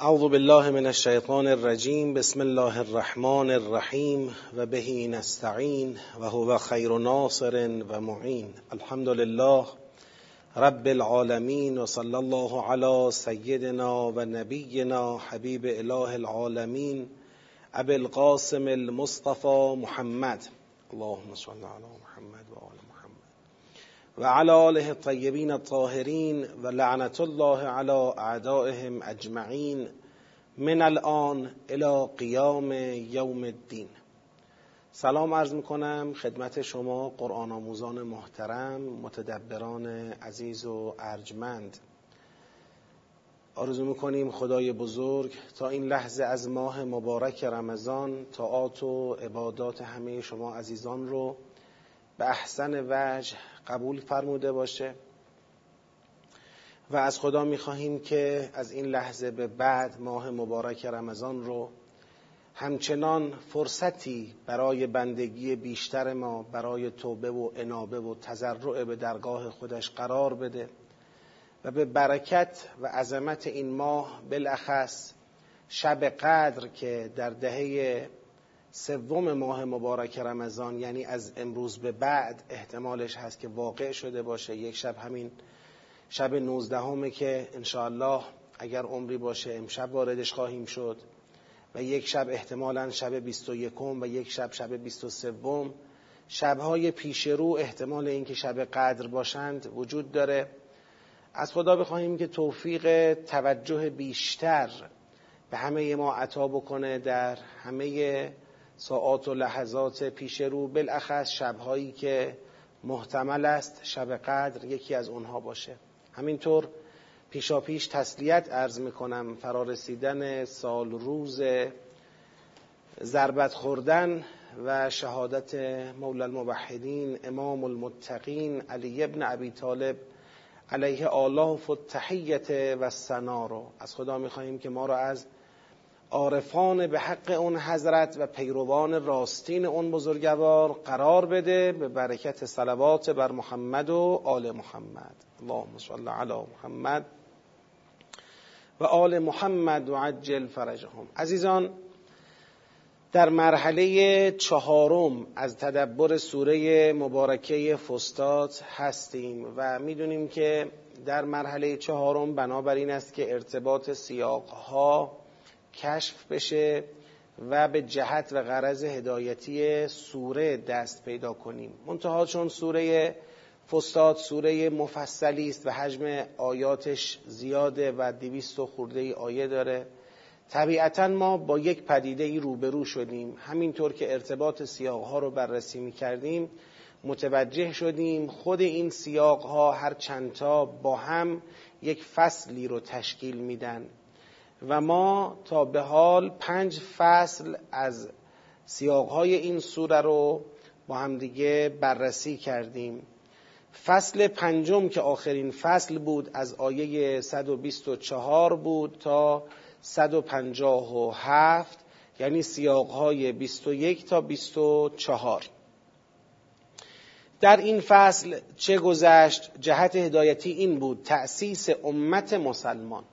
اعوذ بالله من الشیطان الرجیم بسم الله الرحمن الرحیم و بهی نستعین و هو خیر ناصر و معین. الحمد لله رب العالمین و صلی الله علی سیدنا و نبینا حبیب اله العالمین ابی القاسم المصطفى محمد. اللهم صل علی محمد و آل و علی آله الطیبین الطاهرین و لعنت الله علی اعدائهم اجمعین من الان الى قیام یوم الدین. سلام عرض می‌کنم خدمت شما قرآن آموزان محترم متدبران عزیز و ارجمند. آرزو می‌کنیم خدای بزرگ تا این لحظه از ماه مبارک رمضان طاعات و عبادات همه شما عزیزان رو به احسن وجه قبول فرموده باشه. و از خدا می‌خواهیم که از این لحظه به بعد ماه مبارک رمضان رو همچنان فرصتی برای بندگی بیشتر ما برای توبه و انابه و تضرع به درگاه خودش قرار بده و به برکت و عظمت این ماه بالاخص شب قدر که در دهه سوم ماه مبارک رمضان یعنی از امروز به بعد احتمالش هست که واقع شده باشه. یک شب همین شب نوزدهمه که انشاءالله اگر عمری باشه امشب واردش خواهیم شد و یک شب احتمالا شب بیست و یکم و یک شب شب بیست و سوم. شبهای پیش رو احتمال اینکه شب قدر باشند وجود داره. از خدا بخواهیم که توفیق توجه بیشتر به همه ما عطا بکنه در همه ساعات و لحظات پیش رو بالاخص شبهایی که محتمل است شب قدر یکی از اونها باشه. همینطور پیشا پیش تسلیت ارز می‌کنم فرارسیدن سال روز ضربت خوردن و شهادت مولا الموحدین امام المتقین علی ابن ابی طالب علیه آلاف و تحیت و سنا رو. از خدا می‌خواهیم که ما را از عارفان به حق اون حضرت و پیروان راستین اون بزرگوار قرار بده به برکت صلوات بر محمد و آل محمد. اللهم صل علی محمد و آل محمد و عجل فرجهم. عزیزان در مرحله چهارم از تدبر سوره مبارکه فستاد هستیم و می‌دونیم که در مرحله چهارم بنابراین است که ارتباط سیاقها کشف بشه و به جهت و غرض هدایتی سوره دست پیدا کنیم. منتها چون سوره فستاد سوره مفصلی است و حجم آیاتش زیاده و دویست و خورده آیه داره طبیعتا ما با یک پدیده ای روبرو شدیم. همینطور که ارتباط سیاق ها رو بررسی می کردیم متوجه شدیم خود این سیاق ها هر چندتا با هم یک فصلی رو تشکیل میدن. و ما تا به حال پنج فصل از سیاق های این سوره رو با همدیگه بررسی کردیم. فصل پنجم که آخرین فصل بود از آیه 124 بود تا 157 یعنی سیاقهای 21 تا 24 در این فصل چه گذشت؟ جهت هدایتی این بود تأسیس امت مسلمان.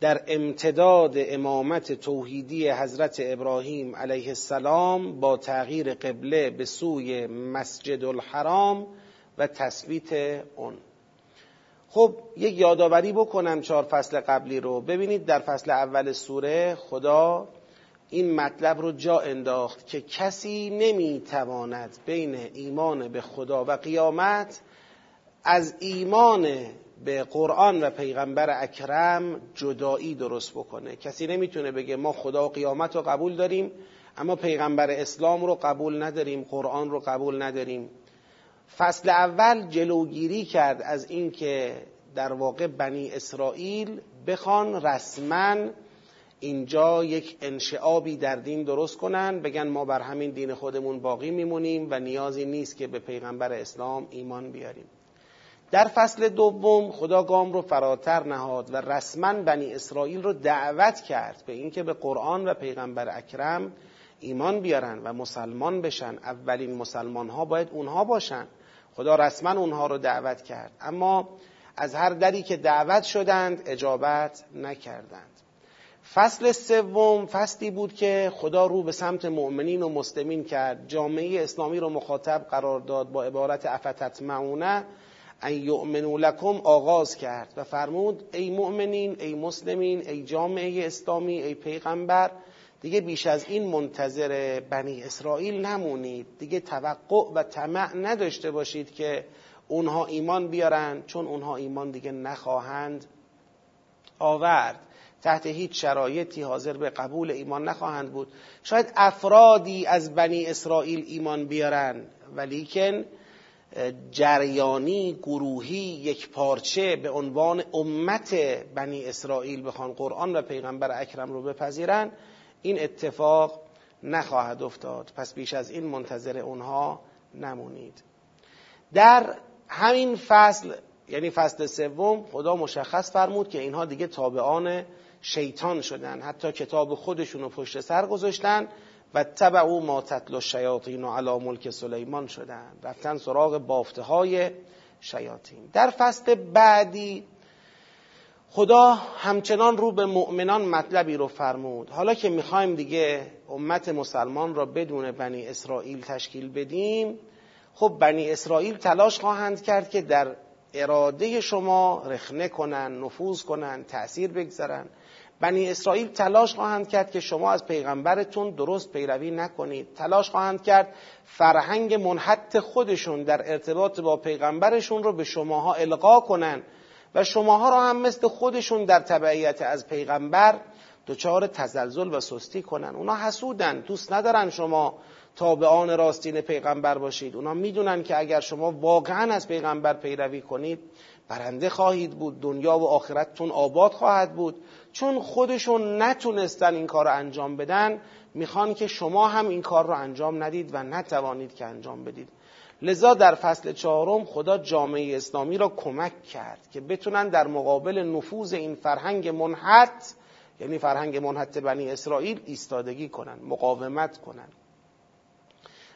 در امتداد امامت توحیدی حضرت ابراهیم علیه السلام با تغییر قبله به سوی مسجد الحرام و تثبیت اون. خب یک یادآوری بکنم چهار فصل قبلی رو. ببینید در فصل اول سوره خدا این مطلب رو جا انداخت که کسی نمی‌تواند بین ایمان به خدا و قیامت از ایمان به قرآن و پیغمبر اکرم جدایی درست بکنه. کسی نمی‌تونه بگه ما خدا و قیامت رو قبول داریم اما پیغمبر اسلام رو قبول نداریم قرآن رو قبول نداریم. فصل اول جلوگیری کرد از اینکه در واقع بنی اسرائیل بخوان رسما اینجا یک انشعابی در دین درست کنن بگن ما بر همین دین خودمون باقی میمونیم و نیازی نیست که به پیغمبر اسلام ایمان بیاریم. در فصل دوم خدا گام رو فراتر نهاد و رسما بنی اسرائیل رو دعوت کرد به اینکه به قرآن و پیغمبر اکرم ایمان بیارن و مسلمان بشن. اولین مسلمان ها باید اونها باشن. خدا رسما اونها رو دعوت کرد. اما از هر دری که دعوت شدند اجابت نکردند. فصل سوم فصلی بود که خدا رو به سمت مؤمنین و مسلمین کرد. جامعه اسلامی رو مخاطب قرار داد با عبارت افتت معونه ان یؤمنوا لکم آغاز کرد و فرمود ای مؤمنین ای مسلمین ای جامعه اسلامی ای پیغمبر دیگه بیش از این منتظر بنی اسرائیل نمونید. دیگه توقع و طمع نداشته باشید که اونها ایمان بیارن چون اونها ایمان دیگه نخواهند آورد. تحت هیچ شرایطی حاضر به قبول ایمان نخواهند بود. شاید افرادی از بنی اسرائیل ایمان بیارن ولیکن جریانی گروهی یک پارچه به عنوان امت بنی اسرائیل بخوان قرآن و پیغمبر اکرم رو بپذیرن این اتفاق نخواهد افتاد. پس بیش از این منتظر اونها نمونید. در همین فصل یعنی فصل سوم خدا مشخص فرمود که اینها دیگه تابعان شیطان شدن. حتی کتاب خودشون رو پشت سر گذاشتن. و او ما تتل الشیاطین و علا ملک سلیمان شدن. رفتن سراغ بافته های شیاطین. در فصل بعدی خدا همچنان رو به مؤمنان مطلبی رو فرمود. حالا که می‌خوایم دیگه امت مسلمان را بدون بنی اسرائیل تشکیل بدیم خب بنی اسرائیل تلاش خواهند کرد که در اراده شما رخنه کنن نفوذ کنن تأثیر بگذارن. بنی اسرائیل تلاش خواهند کرد که شما از پیغمبرتون درست پیروی نکنید. تلاش خواهند کرد فرهنگ منحط خودشون در ارتباط با پیغمبرشون رو به شماها القا کنند و شماها رو هم مثل خودشون در تبعیت از پیغمبر دچار تزلزل و سستی کنن. اونا حسودن دوست ندارن شما تابعان راستین پیغمبر باشید. اونا می‌دونن که اگر شما واقعا از پیغمبر پیروی کنید برنده خواهید بود دنیا و آخرتتون آباد خواهد بود. چون خودشون نتونستن این کار رو انجام بدن می‌خوان که شما هم این کار رو انجام ندید و نتوانید که انجام بدید. لذا در فصل چهارم خدا جامعه اسلامی را کمک کرد که بتونن در مقابل نفوذ این فرهنگ منحت یعنی فرهنگ منحت بنی اسرائیل ایستادگی کنند مقاومت کنند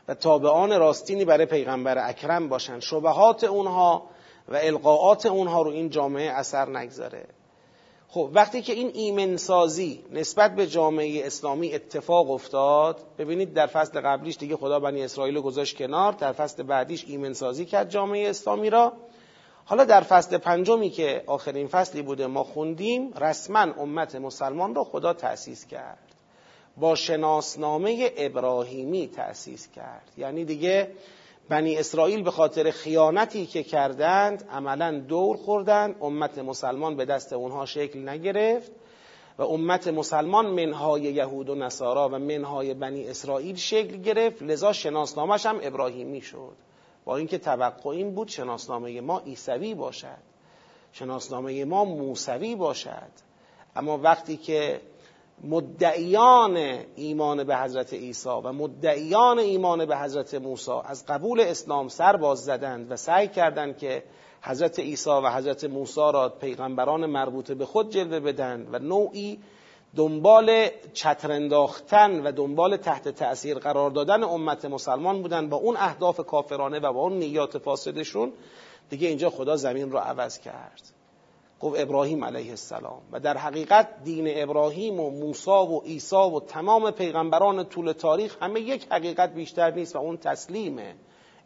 و تابعان راستینی برای پیغمبر اکرم باشند شبهات اونها و القاعات اونها رو این جامعه اثر نگذاره. خب وقتی که این ایمنسازی نسبت به جامعه اسلامی اتفاق افتاد ببینید در فصل قبلیش دیگه خدا بنی اسرائیل رو گذاشت کنار در فصل بعدیش ایمنسازی کرد جامعه اسلامی را. حالا در فصل پنجمی که آخرین فصلی بوده ما خوندیم رسما امت مسلمان را خدا تأسیس کرد. با شناسنامه ابراهیمی تأسیس کرد. یعنی دیگه بنی اسرائیل به خاطر خیانتی که کردند عملا دور خوردند. امت مسلمان به دست اونها شکل نگرفت و امت مسلمان منهای یهود و نصارا و منهای بنی اسرائیل شکل گرفت. لذا شناسنامش هم ابراهیمی شد. با اینکه توقع این بود شناسنامه ما عیسوی باشد شناسنامه ما موسوی باشد. اما وقتی که مدعیان ایمان به حضرت عیسی و مدعیان ایمان به حضرت موسی از قبول اسلام سر باز زدند و سعی کردند که حضرت عیسی و حضرت موسی را پیغمبران مربوطه به خود جلوه بدن و نوعی دنبال چترنداختن و دنبال تحت تأثیر قرار دادن امت مسلمان بودن با اون اهداف کافرانه و با اون نیات فاسدشون. دیگه اینجا خدا زمین را عوض کرد. گفت ابراهیم علیه السلام. و در حقیقت دین ابراهیم و موسی و عیسی و تمام پیغمبران طول تاریخ همه یک حقیقت بیشتر نیست و اون تسلیمه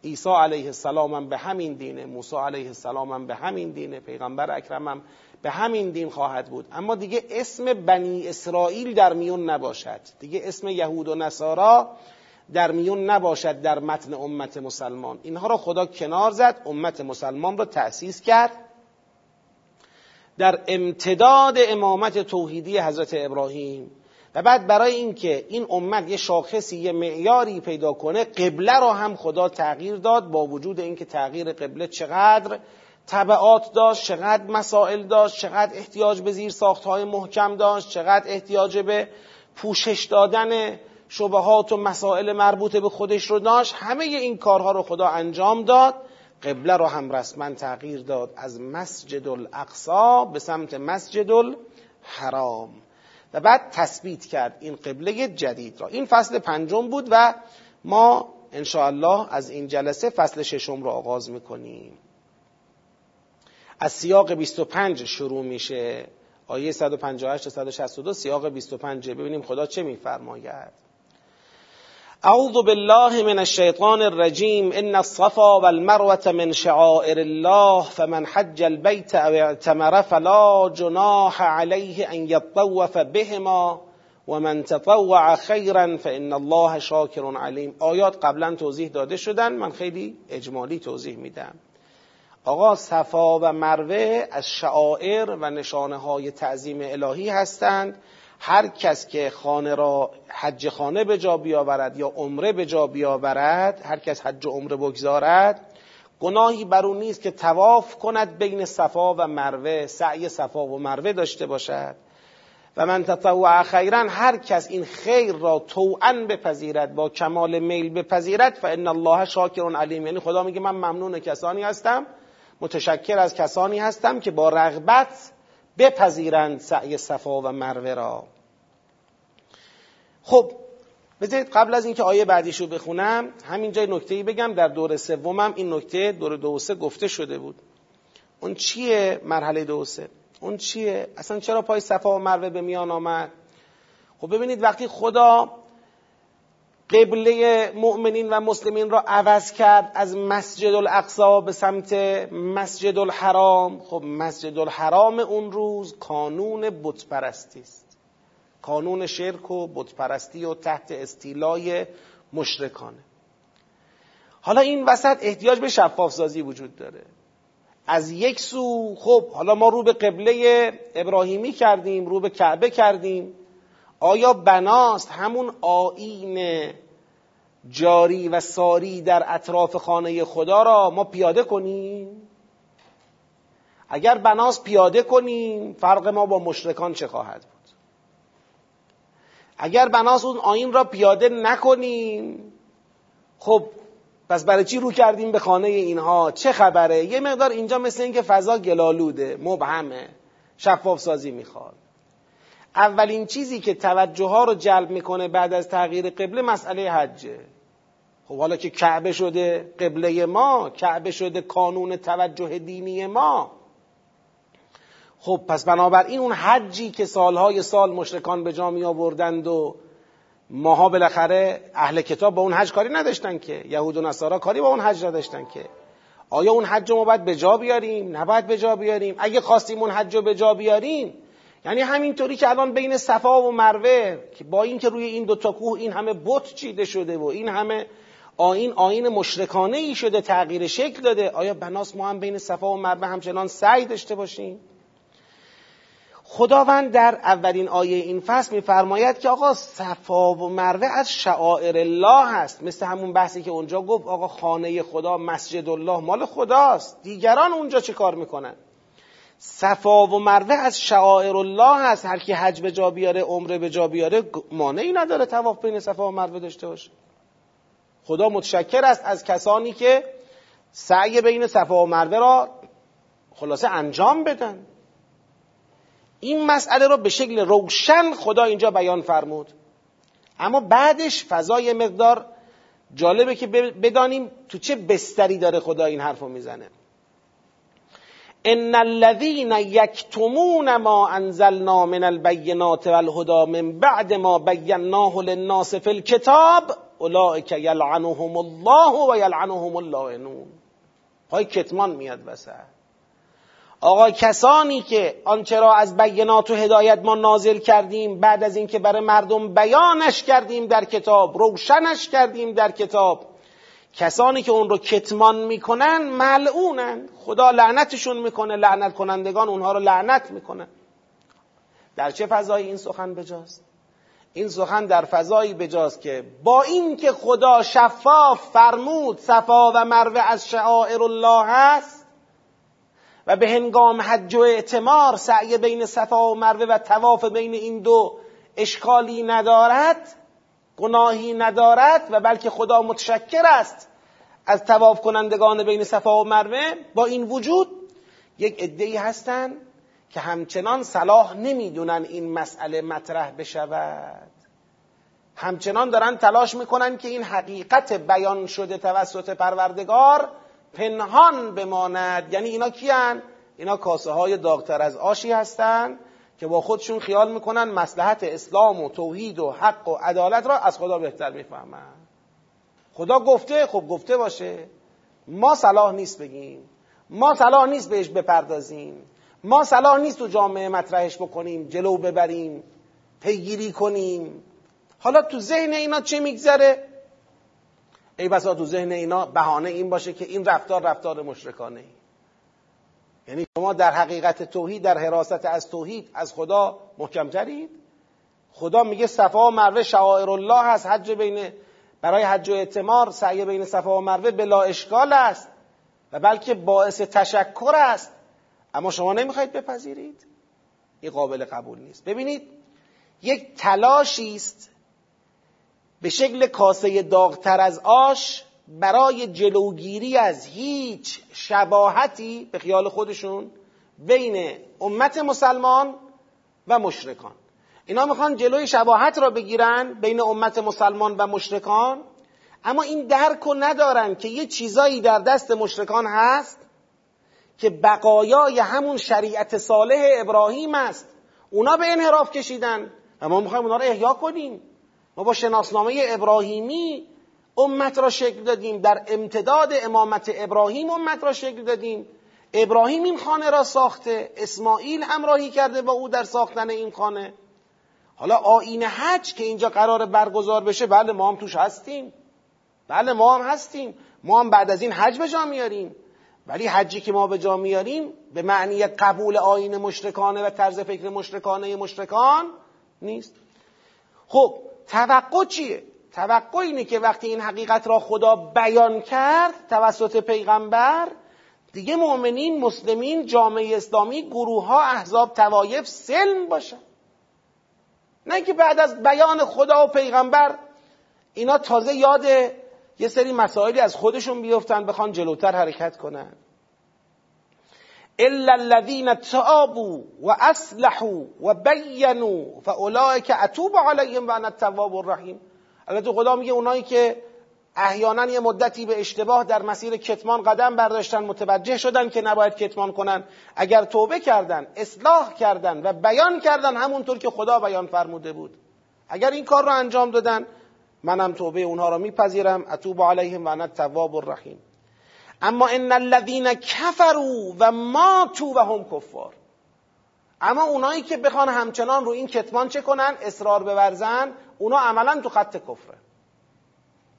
عیسی علیه السلام هم به همین دینه موسی علیه السلام هم به همین دینه پیغمبر اکرم هم به همین دین خواهد بود. اما دیگه اسم بنی اسرائیل در میون نباشد. دیگه اسم یهود و نصارا در میون نباشد در متن امت مسلمان. اینها را خدا کنار زد امت مسلمان را تأسیس کرد. در امتداد امامت توحیدی حضرت ابراهیم. و بعد برای اینکه این امت یه شاخصی یه معیاری پیدا کنه قبله را هم خدا تغییر داد با وجود اینکه تغییر قبله چقدر طبعات داشت چقدر مسائل داشت چقدر احتیاج به زیر ساختهای محکم داشت چقدر احتیاج به پوشش دادن شبهات و مسائل مربوط به خودش رو داشت. همه این کارها رو خدا انجام داد. قبله رو هم رسما تغییر داد از مسجد الاقصا به سمت مسجد الحرام. و بعد تثبیت کرد این قبله جدید را. این فصل پنجم بود و ما الله از این جلسه فصل ششم را آغاز می‌کنیم. از سیاق 25 شروع میشه. آیه 158 تا 162 سیاق 25 ببینیم خدا چه میفرماید. اعوذ بالله من الشیطان الرجیم ان الصفا والمروه من شعائر الله فمن حج البيت او اعتمر فلا جناح عليه ان يطوف بهما ومن تطوع خیرا فان الله شاکر علیم آیات قبلا توضیح داده شدن. من خیلی اجمالی توضیح میدم. آقا صفا و مروه از شعائر و نشانه های تعظیم الهی هستند. هر کس که خانه را حج خانه به جا بیاورد یا عمره به جا بیاورد هر کس حج و عمره بگذارد گناهی بر او نیست که تواف کند بین صفا و مروه سعی صفا و مروه داشته باشد. و من تطوع خیرا هر کس این خیر را توعا بپذیرد با کمال میل بپذیرد فان الله شاکر علیم. یعنی خدا میگه من ممنون کسانی هستم متشکر از کسانی هستم که با رغبت بپذیرند سعی صفا و مروه را. خب بذارید قبل از اینکه آیه بعدیش رو بخونم همینجا نکته ای بگم. در دور سومم این نکته دور دو سه گفته شده بود. اون چیه مرحله دو سه؟ اون چیه؟ اصلا چرا پای صفا و مروه به میان آمد؟ خب ببینید وقتی خدا قبله مؤمنین و مسلمین را عوض کرد از مسجد الاقصا به سمت مسجد الحرام خب مسجد الحرام اون روز کانون بت پرستی است. کانون شرک و بت پرستی و تحت استیلای مشرکانه. حالا این وسط احتیاج به شفاف سازی وجود داره. از یک سو خب حالا ما رو به قبله ابراهیمی کردیم رو به کعبه کردیم. آیا بناست همون آین جاری و ساری در اطراف خانه خدا را ما پیاده کنیم؟ اگر بناست پیاده کنیم فرق ما با مشرکان چه خواهد بود؟ اگر بناست اون آین را پیاده نکنیم. خب پس برای چی رو کردیم به خانه اینها؟ چه خبره؟ یه مقدار اینجا مثل اینکه فضا گلالوده مبهمه. شفاف سازی می‌خواد. اولین چیزی که توجه ها رو جلب می‌کنه بعد از تغییر قبله مسئله حجه خب حالا که کعبه شده قبله ما کعبه شده کانون توجه دینی ما. خب پس بنابراین اون حجی که سالهای سال مشرکان به جا می آوردند و ماها بالاخره اهل کتاب با اون حج کاری نداشتن که. یهود و نصارا کاری با اون حج نداشتن که. آیا اون حج ما باید به جا بیاریم؟ نباید به جا بیاریم. اگه خواستیم اون حج رو به جا بیاریم یعنی همینطوری که الان بین صفا و مروه که با اینکه روی این دو تا کوه این همه بت چیده شده و این همه آین آین مشرکانه ای شده تغییر شکل داده آیا بناس ما هم بین صفا و مروه همچنان سعی داشته باشیم؟ خداوند در اولین آیه این فصل میفرماید که آقا صفا و مروه از شعائر الله هست. مثل همون بحثی که اونجا گفت آقا خانه خدا مسجد الله مال خداست. دیگران اونجا چه کار می‌کنن؟ صفا و مروه از شعائر الله هست. هر کی حج به جا بیاره عمره به جا بیاره مانعی نداره تواف بین صفا و مروه داشته باشه. خدا متشکر است از کسانی که سعی بین صفا و مروه را خلاصه انجام بدن. این مسئله را به شکل روشن خدا اینجا بیان فرمود. اما بعدش فضای مقدار جالبه که بدانیم تو چه بستری داره خدا این حرف رو می‌زنه. ان الذين یکتمون ما انزلنا من البینات والهدى من بعد ما بیناه للناس فی الكتاب اولئک یلعنهم الله و یلعنهم اللاعنون پای کتمان میاد وسط. آقا کسانی که آنچه را از بینات و هدایت ما نازل کردیم بعد از اینکه برای مردم بیانش کردیم در کتاب روشنش کردیم در کتاب کسانی که اون رو کتمان می‌کنن ملعونن. خدا لعنتشون می‌کنه لعنت کنندگان اونها رو لعنت می‌کنن. در چه فضایی این سخن بجاست؟ این سخن در فضایی بجاست که با اینکه خدا شفاف فرمود صفا و مروه از شعائر الله هست و به هنگام حج و اعتمار سعی بین صفا و مروه و تواف بین این دو اشکالی ندارد گناهی ندارد و بلکه خدا متشکر است از تواف کنندگان بین صفا و مروه با این وجود یک عدهای هستند که همچنان صلاح نمی‌دونن این مسئله مطرح بشود. همچنان دارن تلاش می‌کنن که این حقیقت بیان شده توسط پروردگار پنهان بماند. یعنی اینا کیان؟ اینا کاسه های داغتر از آشی هستند که با خودشون خیال می‌کنن مسلحت اسلام و توحید و حق و عدالت را از خدا بهتر می‌فهمن. خدا گفته خب گفته باشه. ما صلاح نیست بگیم. ما صلاح نیست بهش بپردازیم. ما صلاح نیست تو جامعه مطرحش بکنیم جلو ببریم پیگیری کنیم. حالا تو ذهن اینا چه میگذره؟ ای بسا تو ذهن اینا بهانه این باشه که این رفتار رفتار مشرکانه ای. یعنی شما در حقیقت توحید در حراست از توحید از خدا محکمترید. خدا میگه صفا و مروه شعائر الله هست حج بین برای حج و اعتمار سعی بین صفا و مروه بلا اشکال است و بلکه باعث تشکر است. اما شما نمی‌خواید بپذیرید. این قابل قبول نیست. ببینید یک تلاشی است به شکل کاسه داغتر از آش برای جلوگیری از هیچ شباهتی به خیال خودشون بین امت مسلمان و مشرکان. اینا می‌خوان جلوی شباهت را بگیرن بین امت مسلمان و مشرکان اما این درک رو ندارن که یه چیزایی در دست مشرکان هست که بقایای همون شریعت صالح ابراهیم است. اونا به انحراف کشیدن و ما می‌خوایم اونا رو احیا کنیم. ما با شناسنامه ابراهیمی امت را شکل دادیم. در امتداد امامت ابراهیم امت را شکل دادیم. ابراهیم این خانه را ساخته. اسماعیل همراهی کرده با او در ساختن این خانه. حالا آین حج که اینجا قرار برگزار بشه بله ما هم توش هستیم. بله ما هم هستیم. ما هم بعد از این حج به جا میاریم. ولی حجی که ما به جا میاریم به معنی قبول آین مشرکانه و طرز فکر مشرکانه مشرکان نیست. خب توقع چیه؟ توقع اینه که وقتی این حقیقت را خدا بیان کرد توسط پیغمبر دیگه مؤمنین مسلمین جامعه اسلامی گروه ها احزاب توایف سلم باشن. نه که بعد از بیان خدا و پیغمبر اینا تازه یاد یه سری مسائلی از خودشون بیفتن بخوان جلوتر حرکت کنن. الا الذين تابوا واصلحوا وبينوا فاولئك اتوب عليهم وانا التواب الرحیم البته خدا میگه اونایی که احیانا یه مدتی به اشتباه در مسیر کتمان قدم برداشتن متوجه شدن که نباید کتمان کنن اگر توبه کردن اصلاح کردن و بیان کردن همونطور که خدا بیان فرموده بود. اگر این کار رو انجام دادن منم توبه اونها رو میپذیرم. اتوب علیهم و انا التواب الرحیم. اما ان الذين كفروا و ماتوا و هم کفار. اما اونایی که بخوان همچنان رو این کتمان چه کنن؟ اصرار بورزن اونا عملا تو خط کفره.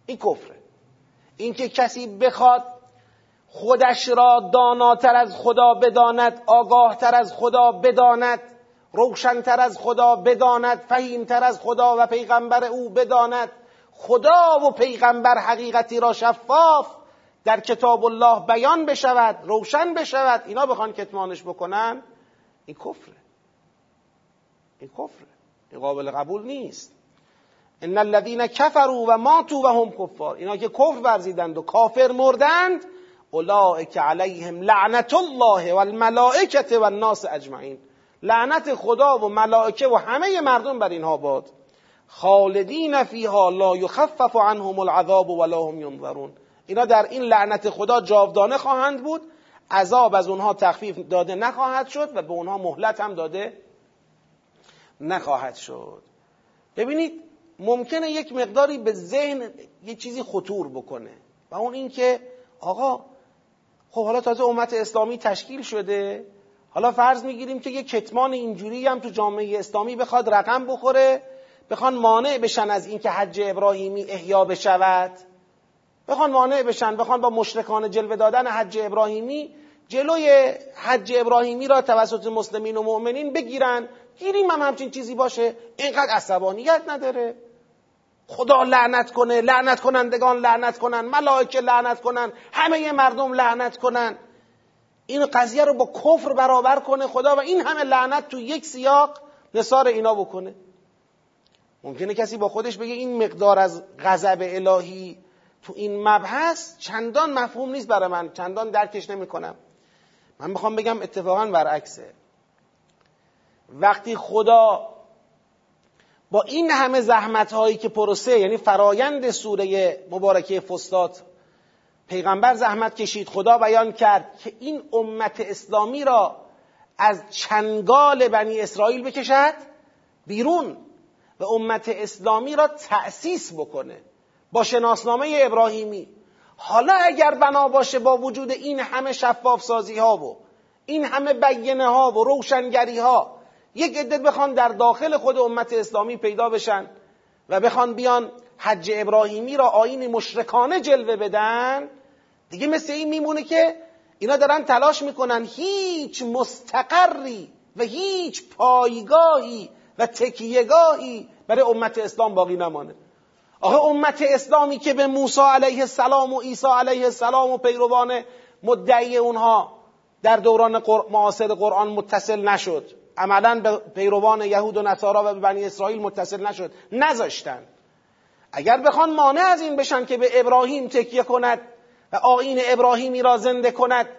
این کفره. اینکه کسی بخواد خودش را داناتر از خدا بداند آگاهتر از خدا بداند روشنتر از خدا بداند فهیمتر از خدا و پیغمبر او بداند خدا و پیغمبر حقیقتی را شفاف در کتاب الله بیان بشود روشن بشود اینا بخوان کتمانش بکنن این کفره. این کفره. این قابل قبول نیست. ان الذين كفروا و ماتوا و هم کفار. اینا که کفر ورزیدند و کافر مردند اولئک علیهم لعنت الله و الملائکه و اجمعین. لعنت خدا و ملائکه و همه مردم بر اینها باد. خالدین فیها لا یخفف عنهم العذاب ولا هم ینظرون. اینا در این لعنت خدا جاودانه خواهند بود. عذاب از اونها تخفیف داده نخواهد شد و به اونها مهلت هم داده نخواهد شد. ببینید ممکنه یک مقداری به ذهن یه چیزی خطور بکنه و اون این که آقا خب حالا تازه امت اسلامی تشکیل شده. حالا فرض می‌گیریم که یه کتمان اینجوری هم تو جامعه اسلامی بخواد رقم بخوره بخوان مانع بشن از اینکه حج ابراهیمی احیا بشود. بخوان مانع بشن بخوان با مشرکان جلوه دادن حج ابراهیمی جلوی حج ابراهیمی را توسط مسلمین و مؤمنین بگیرن. گیریم هم همچین چیزی باشه. اینقدر عصبانیت نداره. خدا لعنت کنه لعنت کنندگان لعنت کنن ملائکه لعنت کنن همه مردم لعنت کنن. این قضیه رو با کفر برابر کنه خدا و این همه لعنت تو یک سیاق نصار اینا بکنه. ممکنه کسی با خودش بگه این مقدار از غضب الهی تو این مبحث چندان مفهوم نیست برای من. چندان درکش نمی‌کنم. من می‌خوام بگم اتفاقا برعکسه. وقتی خدا با این همه زحمت هایی که پروسه یعنی فرایند سوره مبارکه فستاد پیغمبر زحمت کشید خدا بیان کرد که این امت اسلامی را از چنگال بنی اسرائیل بکشد بیرون و امت اسلامی را تأسیس بکنه. با شناسنامه ابراهیمی. حالا اگر بنا باشه با وجود این همه شفاف سازی ها و این همه بیینه ها و روشنگری ها یک عده بخوان در داخل خود امت اسلامی پیدا بشن و بخوان بیان حج ابراهیمی را آین مشرکانه جلوه بدن دیگه مثل این میمونه که اینا دارن تلاش می‌کنن هیچ مستقری و هیچ پایگاهی و تکیهگاهی برای امت اسلام باقی نمانه. آخه امت اسلامی که به موسی علیه السلام و عیسی علیه السلام و پیروان مدعی اونها در دوران معاصر قرآن متصل نشد. عملا به پیروان یهود و نصارا و به بنی اسرائیل متصل نشد. نذاشتن. اگر بخوان مانع از این بشن که به ابراهیم تکیه کند و آین ابراهیمی را زنده کند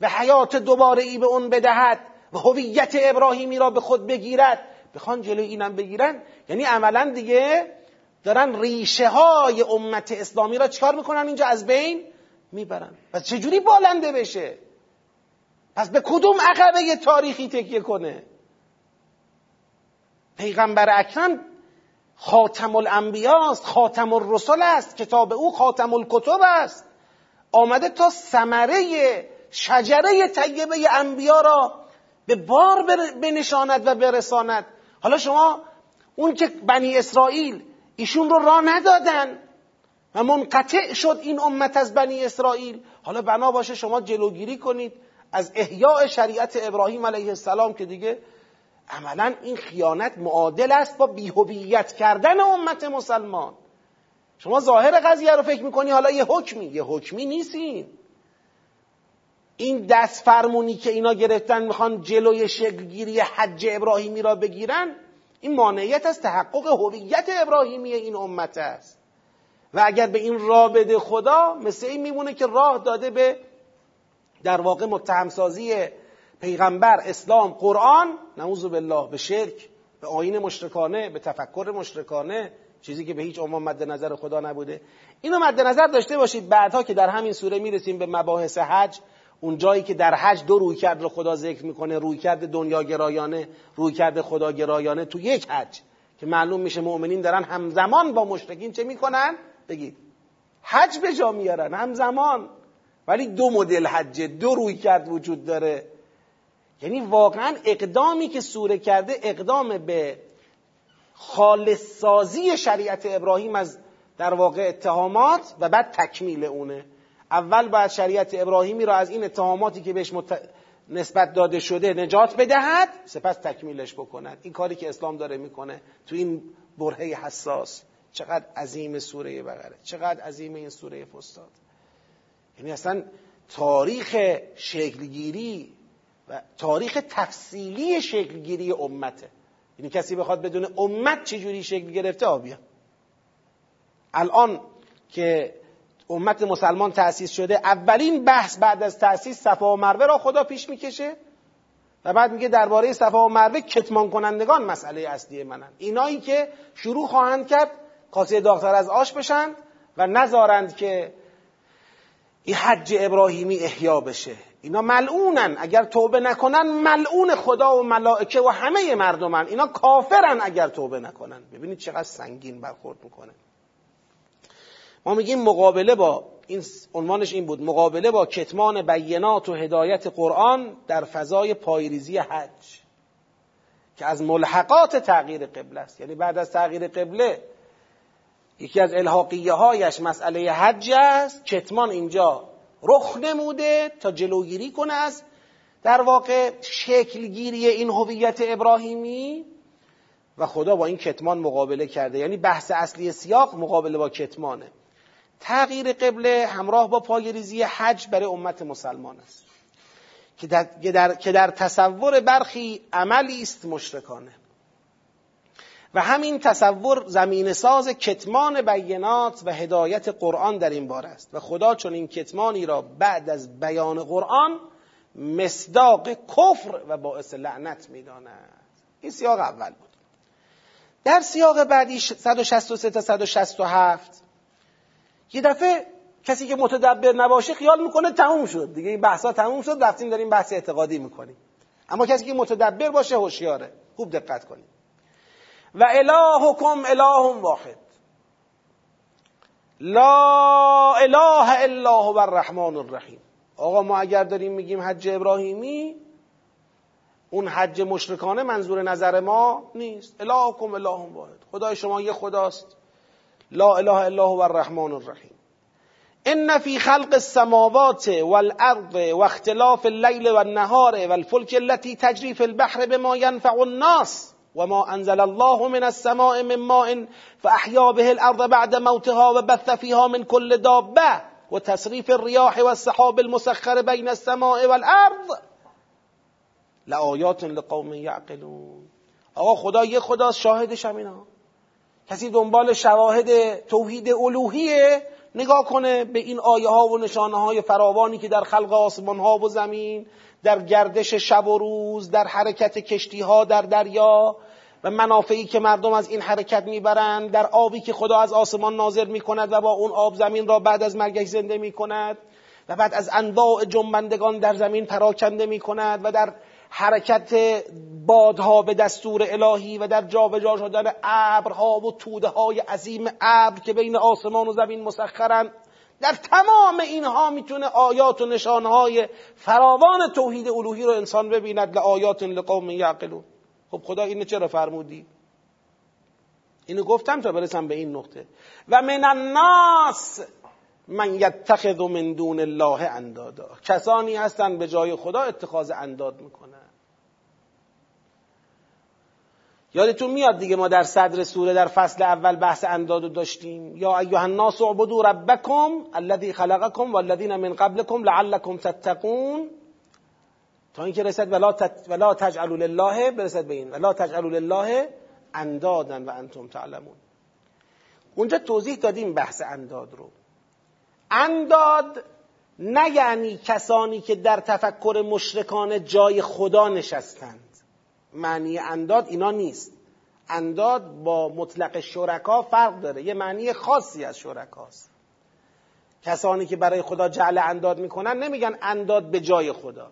و حیات دوباره ای به اون بدهد و هویت ابراهیمی را به خود بگیرد بخوان جلوی اینم بگیرن؟ یعنی عملا دیگه دارن ریشه های امت اسلامی را چکار می‌کنن؟ اینجا از بین می‌برن. پس چجوری بالنده بشه؟ پس به کدوم عقبه تاریخی تکیه کنه؟ پیغمبر اکرم خاتم الانبیاست خاتم الرسل است کتاب او خاتم الکتب است. آمده تا ثمره شجره طیبه انبیا را به بار بنشاند و برساند. حالا شما اون که بنی اسرائیل ایشون رو راه ندادن. و منقطع شد این امت از بنی اسرائیل. حالا بنا باشه شما جلوگیری کنید از احیاء شریعت ابراهیم علیه السلام که دیگه عملا این خیانت معادل است با بیهویت کردن امت مسلمان. شما ظاهر قضیه رو فکر می‌کنی حالا یه حکمی. یه حکمی نیستیم. این دست فرمونی که اینا گرفتن می‌خوان جلوی شکلگیری حج ابراهیمی را بگیرن این مانعیت از تحقق هویت ابراهیمی این امت است. و اگر به این راه بده خدا مثل این میمونه که راه داده به در واقع متهمسازی پیغمبر اسلام قرآن نعوذ بالله به شرک به آین مشرکانه به تفکر مشرکانه چیزی که به هیچ عنوان مد نظر خدا نبوده. اینو مد نظر داشته باشید بعدها که در همین سوره می‌رسیم به مباحث حج. اون جایی که در حج دو روی کرد رو خدا ذکر می‌کنه روی کرد دنیا گرایانه روی کرد خدا گرایانه تو یک حج که معلوم میشه مؤمنین دارن همزمان با مشرکین چه می‌کنن؟ بگید. حج به جا میارن همزمان. ولی دو مدل حج دو روی کرد وجود داره. یعنی واقعا اقدامی که سوره کرده اقدام به خالص سازی شریعت ابراهیم از در واقع اتهامات و بعد تکمیل اونه. اول باید شریعت ابراهیمی را از این اتهاماتی که بهش نسبت داده شده نجات بدهد سپس تکمیلش بکند. این کاری که اسلام داره می‌کنه تو این برهه حساس. چقدر عظیم سوره بقره چقدر عظیم این سوره فستاد یعنی اصلا تاریخ شکلگیری و تاریخ تفصیلی شکلگیری امته. یعنی کسی بخواد بدون امت چجوری شکل گرفته؟ آبیا الان که امت مسلمان تأسیس شده اولین بحث بعد از تأسیس صفا و مروه را خدا پیش می‌کشه و بعد میگه درباره صفا و مروه کتمان کنندگان مسئله اصلی منن. اینایی که شروع خواهند کرد کاسه داختر از آش بشن و نذارند که این حج ابراهیمی احیا بشه. اینا ملعونن. اگر توبه نکنن ملعون خدا و ملائکه و همه مردمن. اینا کافرن اگر توبه نکنن. ببینید چقدر سنگین برخورد می‌کنه. ما میگیم مقابله با این عنوانش این بود مقابله با کتمان بینات و هدایت قرآن در فضای پایریزی حج که از ملحقات تغییر قبله است. یعنی بعد از تغییر قبله یکی از الحاقیه هایش مسئله حج است کتمان اینجا رخ نموده تا جلوگیری کنه از در واقع شکلگیری این هویت ابراهیمی و خدا با این کتمان مقابله کرده. یعنی بحث اصلی سیاق مقابله با کتمانه. تغییر قبله همراه با پایریزی حج برای امت مسلمان است. که در, که در تصور برخی عملی است مشرکانه. و همین تصور زمین ساز کتمان بینات و هدایت قرآن در این بار است. و خدا چون این کتمانی را بعد از بیان قرآن مصداق کفر و باعث لعنت می‌داند. این سیاق اول بود. در سیاق بعدی 163 تا 167 یه دفعه کسی که متدبر نباشه خیال می‌کنه تموم شد. دیگه این بحثا تموم شد رفتیم داریم بحث اعتقادی می‌کنیم. اما کسی که متدبر باشه هوشیاره. خوب دقت کنید. و الهکم اله واحد. لا اله الا هو الرحمن الرحیم. آقا ما اگر داریم میگیم حج ابراهیمی اون حج مشرکانه منظور نظر ما نیست. الهکم اله واحد. خدای شما یه خداست. لا اله الا هو الرحمن الرحیم. ان فی خلق السماوات والارض واختلاف الليل والنهار والفلك التي تجري في البحر بما ينفع الناس وما انزل الله من السماء من ماء فاحيا به الارض بعد موتها وبث فيها من كل دابه وتصريف الرياح والسحاب المسخر بين السماء والارض. لآیات لقوم یعقلون. آقا خدا یه خدا شاهدش هم اینا. کسی دنبال شواهد توحید الوهیه نگاه کنه به این آیه ها و نشانه های فراوانی که در خلق آسمان ها و زمین در گردش شب و روز در حرکت کشتی ها در دریا و منافعی که مردم از این حرکت می‌برند در آبی که خدا از آسمان نازل می‌کند و با اون آب زمین را بعد از مرگش زنده می‌کند و بعد از انواع جنبندگان در زمین پراکنده می‌کند و در حرکت بادها به دستور الهی و در جابجا شدن ابرها و توده های عظیم ابر که بین آسمان و زمین مسخرند در تمام اینها می‌تونه آیات و نشانهای فراوان توحید الوهی رو انسان ببیند. لآیات لقوم یعقلون. خب خدا اینو چرا فرمودی؟ اینو گفتم تا برسم به این نقطه. و من الناس من یتخذ من دون الله اندادا. کسانی هستند به جای خدا اتخاذ انداد می‌کنن. یادتون میاد دیگه ما در صدر سوره در فصل اول بحث انداد داشتیم. یا ایها الناس اعبدوا ربکم الذی خلقکم والذین من قبلکم لعلکم تتقون. تا اینکه رسد ولا, تت... ولا تجعلوا لله برسد به این. ولا تجعلوا لله اندادا و انتم تعلمون. اونجا توضیح دادیم بحث انداد رو. انداد نه یعنی کسانی که در تفکر مشرکان جای خدا نشستند. معنی انداد اینا نیست. انداد با مطلق شرکا فرق داره. یه معنی خاصی از شرکاست. کسانی که برای خدا جعل انداد می‌کنن نمیگن انداد به جای خدا.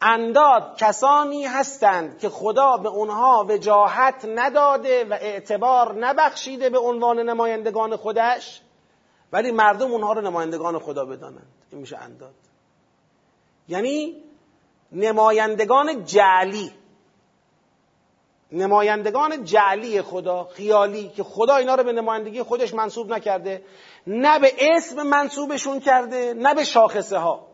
انداد کسانی هستند که خدا به اونها وجاهت نداده و اعتبار نبخشیده به عنوان نمایندگان خودش. ولی مردم اونها رو نمایندگان خدا بدانند. این میشه انداد. یعنی نمایندگان جعلی. نمایندگان جعلی خدا خیالی که خدا اینا رو به نمایندگی خودش منصوب نکرده نه به اسم منصوبشون کرده نه به شاخصه ها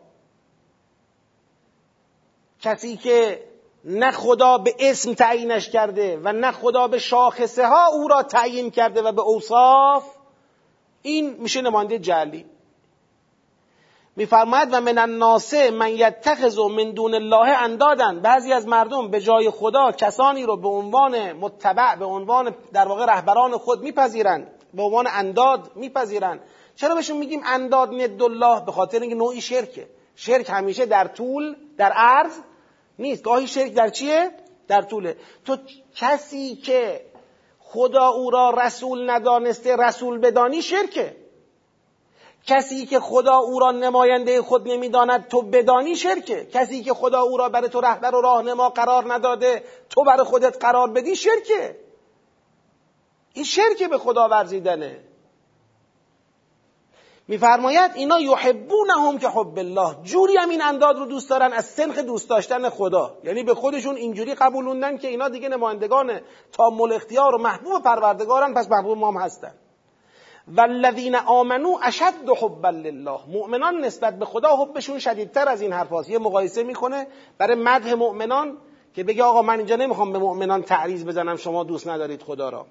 کسی که نه خدا به اسم تعیینش کرده و نه خدا به شاخصه ها او را تعیین کرده و به اوصاف این میشه نماینده جعلی. میفرماید و من الناس من یتخذ من دون الله اندادن بعضی از مردم به جای خدا کسانی رو به عنوان متبع به عنوان در واقع رهبران خود میپذیرند. به عنوان انداد میپذیرند. چرا بهشون میگیم انداد ند الله؟ به خاطر اینکه نوعی شرکه. شرک همیشه در طول در عرض نیست. گاهی شرک در چیه؟ در طوله. تو کسی که خدا او را رسول ندانسته رسول بدانی شرکه کسی که خدا او را نماینده خود نمی‌داند تو بدانی شرکه کسی که خدا او را برای تو رهبر و راهنما قرار نداده تو برای خودت قرار بدی شرکه این شرکه به خدا ورزیدنه. میفرماید اینا یحبونهم که حب الله. جوری هم این انداد رو دوست دارن از سنخ دوست داشتن خدا. یعنی به خودشون اینجوری قبولوندن که اینا دیگه نمایندگان تا اختیار و محبوب پروردگارن پس محبوب ما هم هستن. والذین آمنو اشد حبا لله. مؤمنان نسبت به خدا حبشون شدیدتر از این حرف یه مقایسه می‌کنه برای مدح مؤمنان که بگه آقا من اینجا نمی‌خوام به مؤمنان تعریض بزنم شما دوست ندارید خدا را.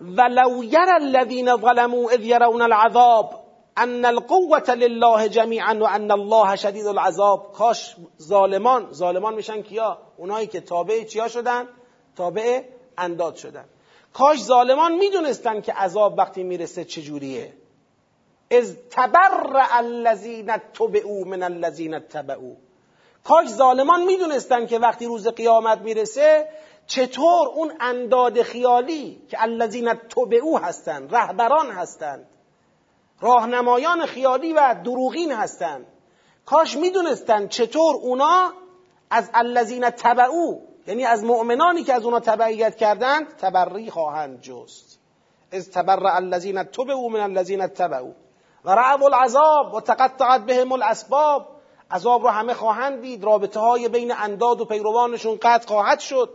ولو یرى الذین ظلموا اذ یرون العذاب ان القوة لله جمیعا و ان الله شدید العذاب. کاش ظالمان ظالمان میشن کیا؟ اونایی که تابع چیا شدن؟ تابع انداد شدن. کاش ظالمان می‌دونستن که عذاب وقتی می‌رسه چجوریه از تبرع الذین تبعوا من الذین تبعوا کاش ظالمان می‌دونستن که وقتی روز قیامت می‌رسه چطور اون انداد خیالی که الذین تبعو هستند رهبران هستند راهنمایان خیالی و دروغین هستند کاش می‌دونستن چطور اونا از الذین تبعو یعنی از مؤمنانی که از اونا تبعیت کردند تبری خواهند جست. از تبرع الذین تبعو من الذین تبعو و رعب العذاب و تقطعت بهم الاسباب. عذاب رو همه خواهند دید. رابطه های بین انداد و پیروانشون قطع خواهد شد.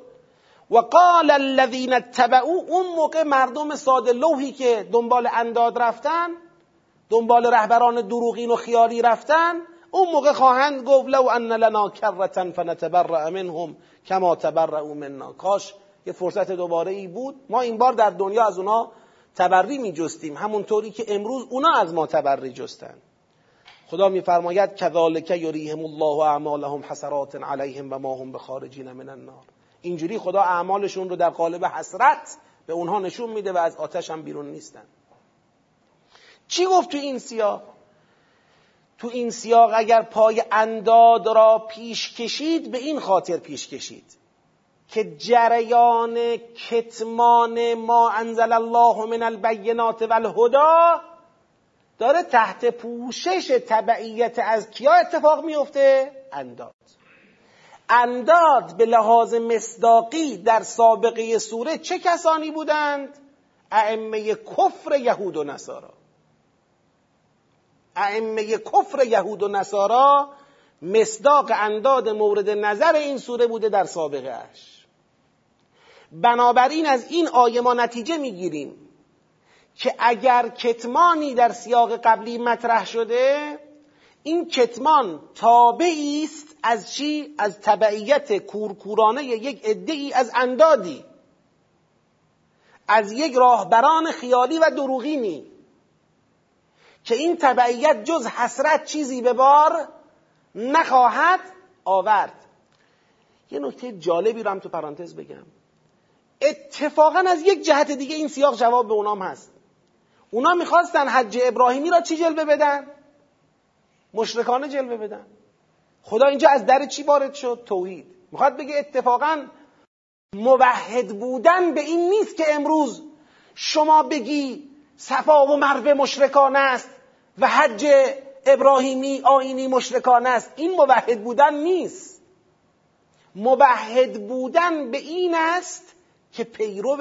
و قال الذین تبعو اون موقع مردم ساده لوحی که دنبال انداد رفتن دنبال رهبران دروغین و خیالی رفتن اون موقع خواهند گفت لو ان لنا کرتا فنتبرأ منهم کما تبرأوا منا. کاش یه فرصت دوباره ای بود. ما این بار در دنیا از اونا تبری می جستیم همونطوری که امروز اونا از ما تبری جستن. خدا میفرماید کذالک یریهم الله اعمالهم حسرات علیهم و ما هم بخارجین من النار. اینجوری خدا اعمالشون رو در قالب حسرت به اونها نشون میده و از آتش هم بیرون نیستن. چی گفت تو این سیاق؟ تو این سیاق اگر پای انداد را پیش کشید به این خاطر پیش کشید که جریان کتمان ما انزل الله من البینات و داره تحت پوشش تبعیت از کیا اتفاق میفته؟ انداد. انداد به لحاظ مصداقی در سابقه سوره چه کسانی بودند؟ ائمه کفر یهود و نصارا ائمه کفر یهود و نصارا مصداق انداد مورد نظر این سوره بوده در سابقه اش بنابراین از این آیه ما نتیجه می‌گیریم که اگر کتمانی در سیاق قبلی مطرح شده این کتمان تابعی است از چی؟ از تبعیت کورکورانه یک ای از اندادی. از یک راهبران خیالی و دروغینی. که این تبعیت جز حسرت چیزی به بار نخواهد آورد. یه نکته جالبی رو هم تو پرانتز بگم. اتفاقا از یک جهت دیگه این سیاق جواب به اونام هست. اونا می‌خواستن حج ابراهیمی را چی جلوه بدن؟ مشرکانه جلوه بدن. خدا اینجا از در چی وارد شد؟ توحید. می‌خواد بگه اتفاقا موحد بودن به این نیست که امروز شما بگی صفا و مروه مشرکانه است و حج ابراهیمی آینی مشرکانه است. این موحد بودن نیست. موحد بودن به این است که پیرو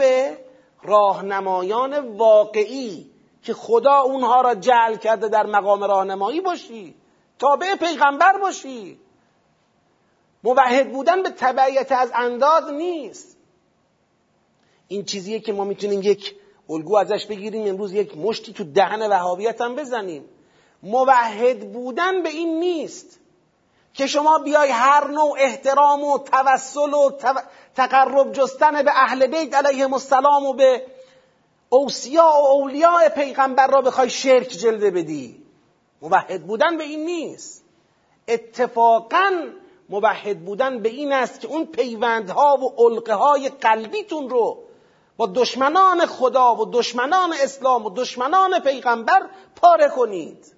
راهنمایان واقعی که خدا اونها را جعل کرده در مقام راهنمایی باشی. تابع پیغمبر باشی. موحد بودن به تبعیت از انداز نیست. این چیزیه که ما می‌تونیم یک الگو ازش بگیریم امروز یک مشتی تو دهن وهابیت هم بزنیم. موحد بودن به این نیست که شما بیای هر نوع احترام و توسل و تقرب جستن به اهل بیت علیهم السلام و به اوسیا و اولیاء پیغمبر را بخوای شرک جلوه بدی. موحد بودن به این نیست. اتفاقا موحد بودن به این است که اون پیوندها و علقه های قلبیتون رو با دشمنان خدا و دشمنان اسلام و دشمنان پیغمبر پاره کنید.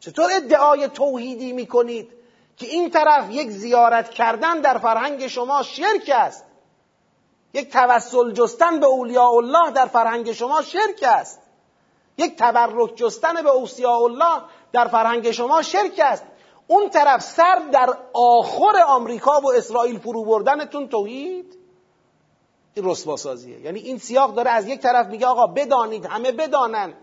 چطور ادعای توحیدی می‌کنید که این طرف یک زیارت کردن در فرهنگ شما شرک است؟ یک توسل جستن به اولیاء الله در فرهنگ شما شرک است؟ یک تبرک جستن به اولیاء الله در فرهنگ شما شرک است. اون طرف سر در آخر آمریکا و اسرائیل فرو بردنتون توحید؟ این رسواسازیه یعنی این سیاق داره از یک طرف میگه آقا بدانید همه بدانند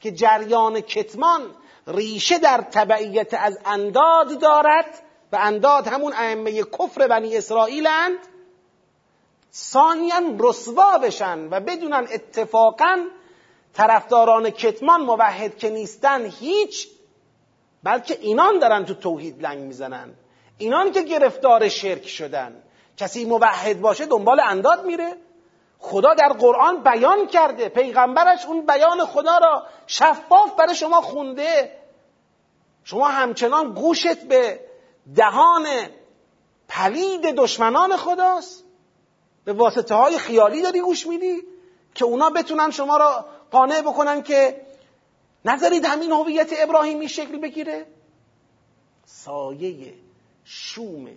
که جریان کتمان ریشه در تبعیت از انداد دارد و انداد همون ائمه کفر بنی اسرائیلند. ثانیا رسوا بشن و بدونن اتفاقا طرفداران کتمان موحد که نیستن هیچ بلکه اینان دارن تو توحید لنگ می‌زنن. اینان که گرفتار شرک شدن. کسی موحد باشه دنبال انداد میره. خدا در قرآن بیان کرده. پیغمبرش اون بیان خدا را شفاف برای شما خونده. شما همچنان گوشت به دهان پلید دشمنان خداست. به واسطه های خیالی داری گوش میدی که اونا بتونن شما را قانع بکنن که نذارید همین هویت ابراهیمی شکل بگیره؟ سایه شوم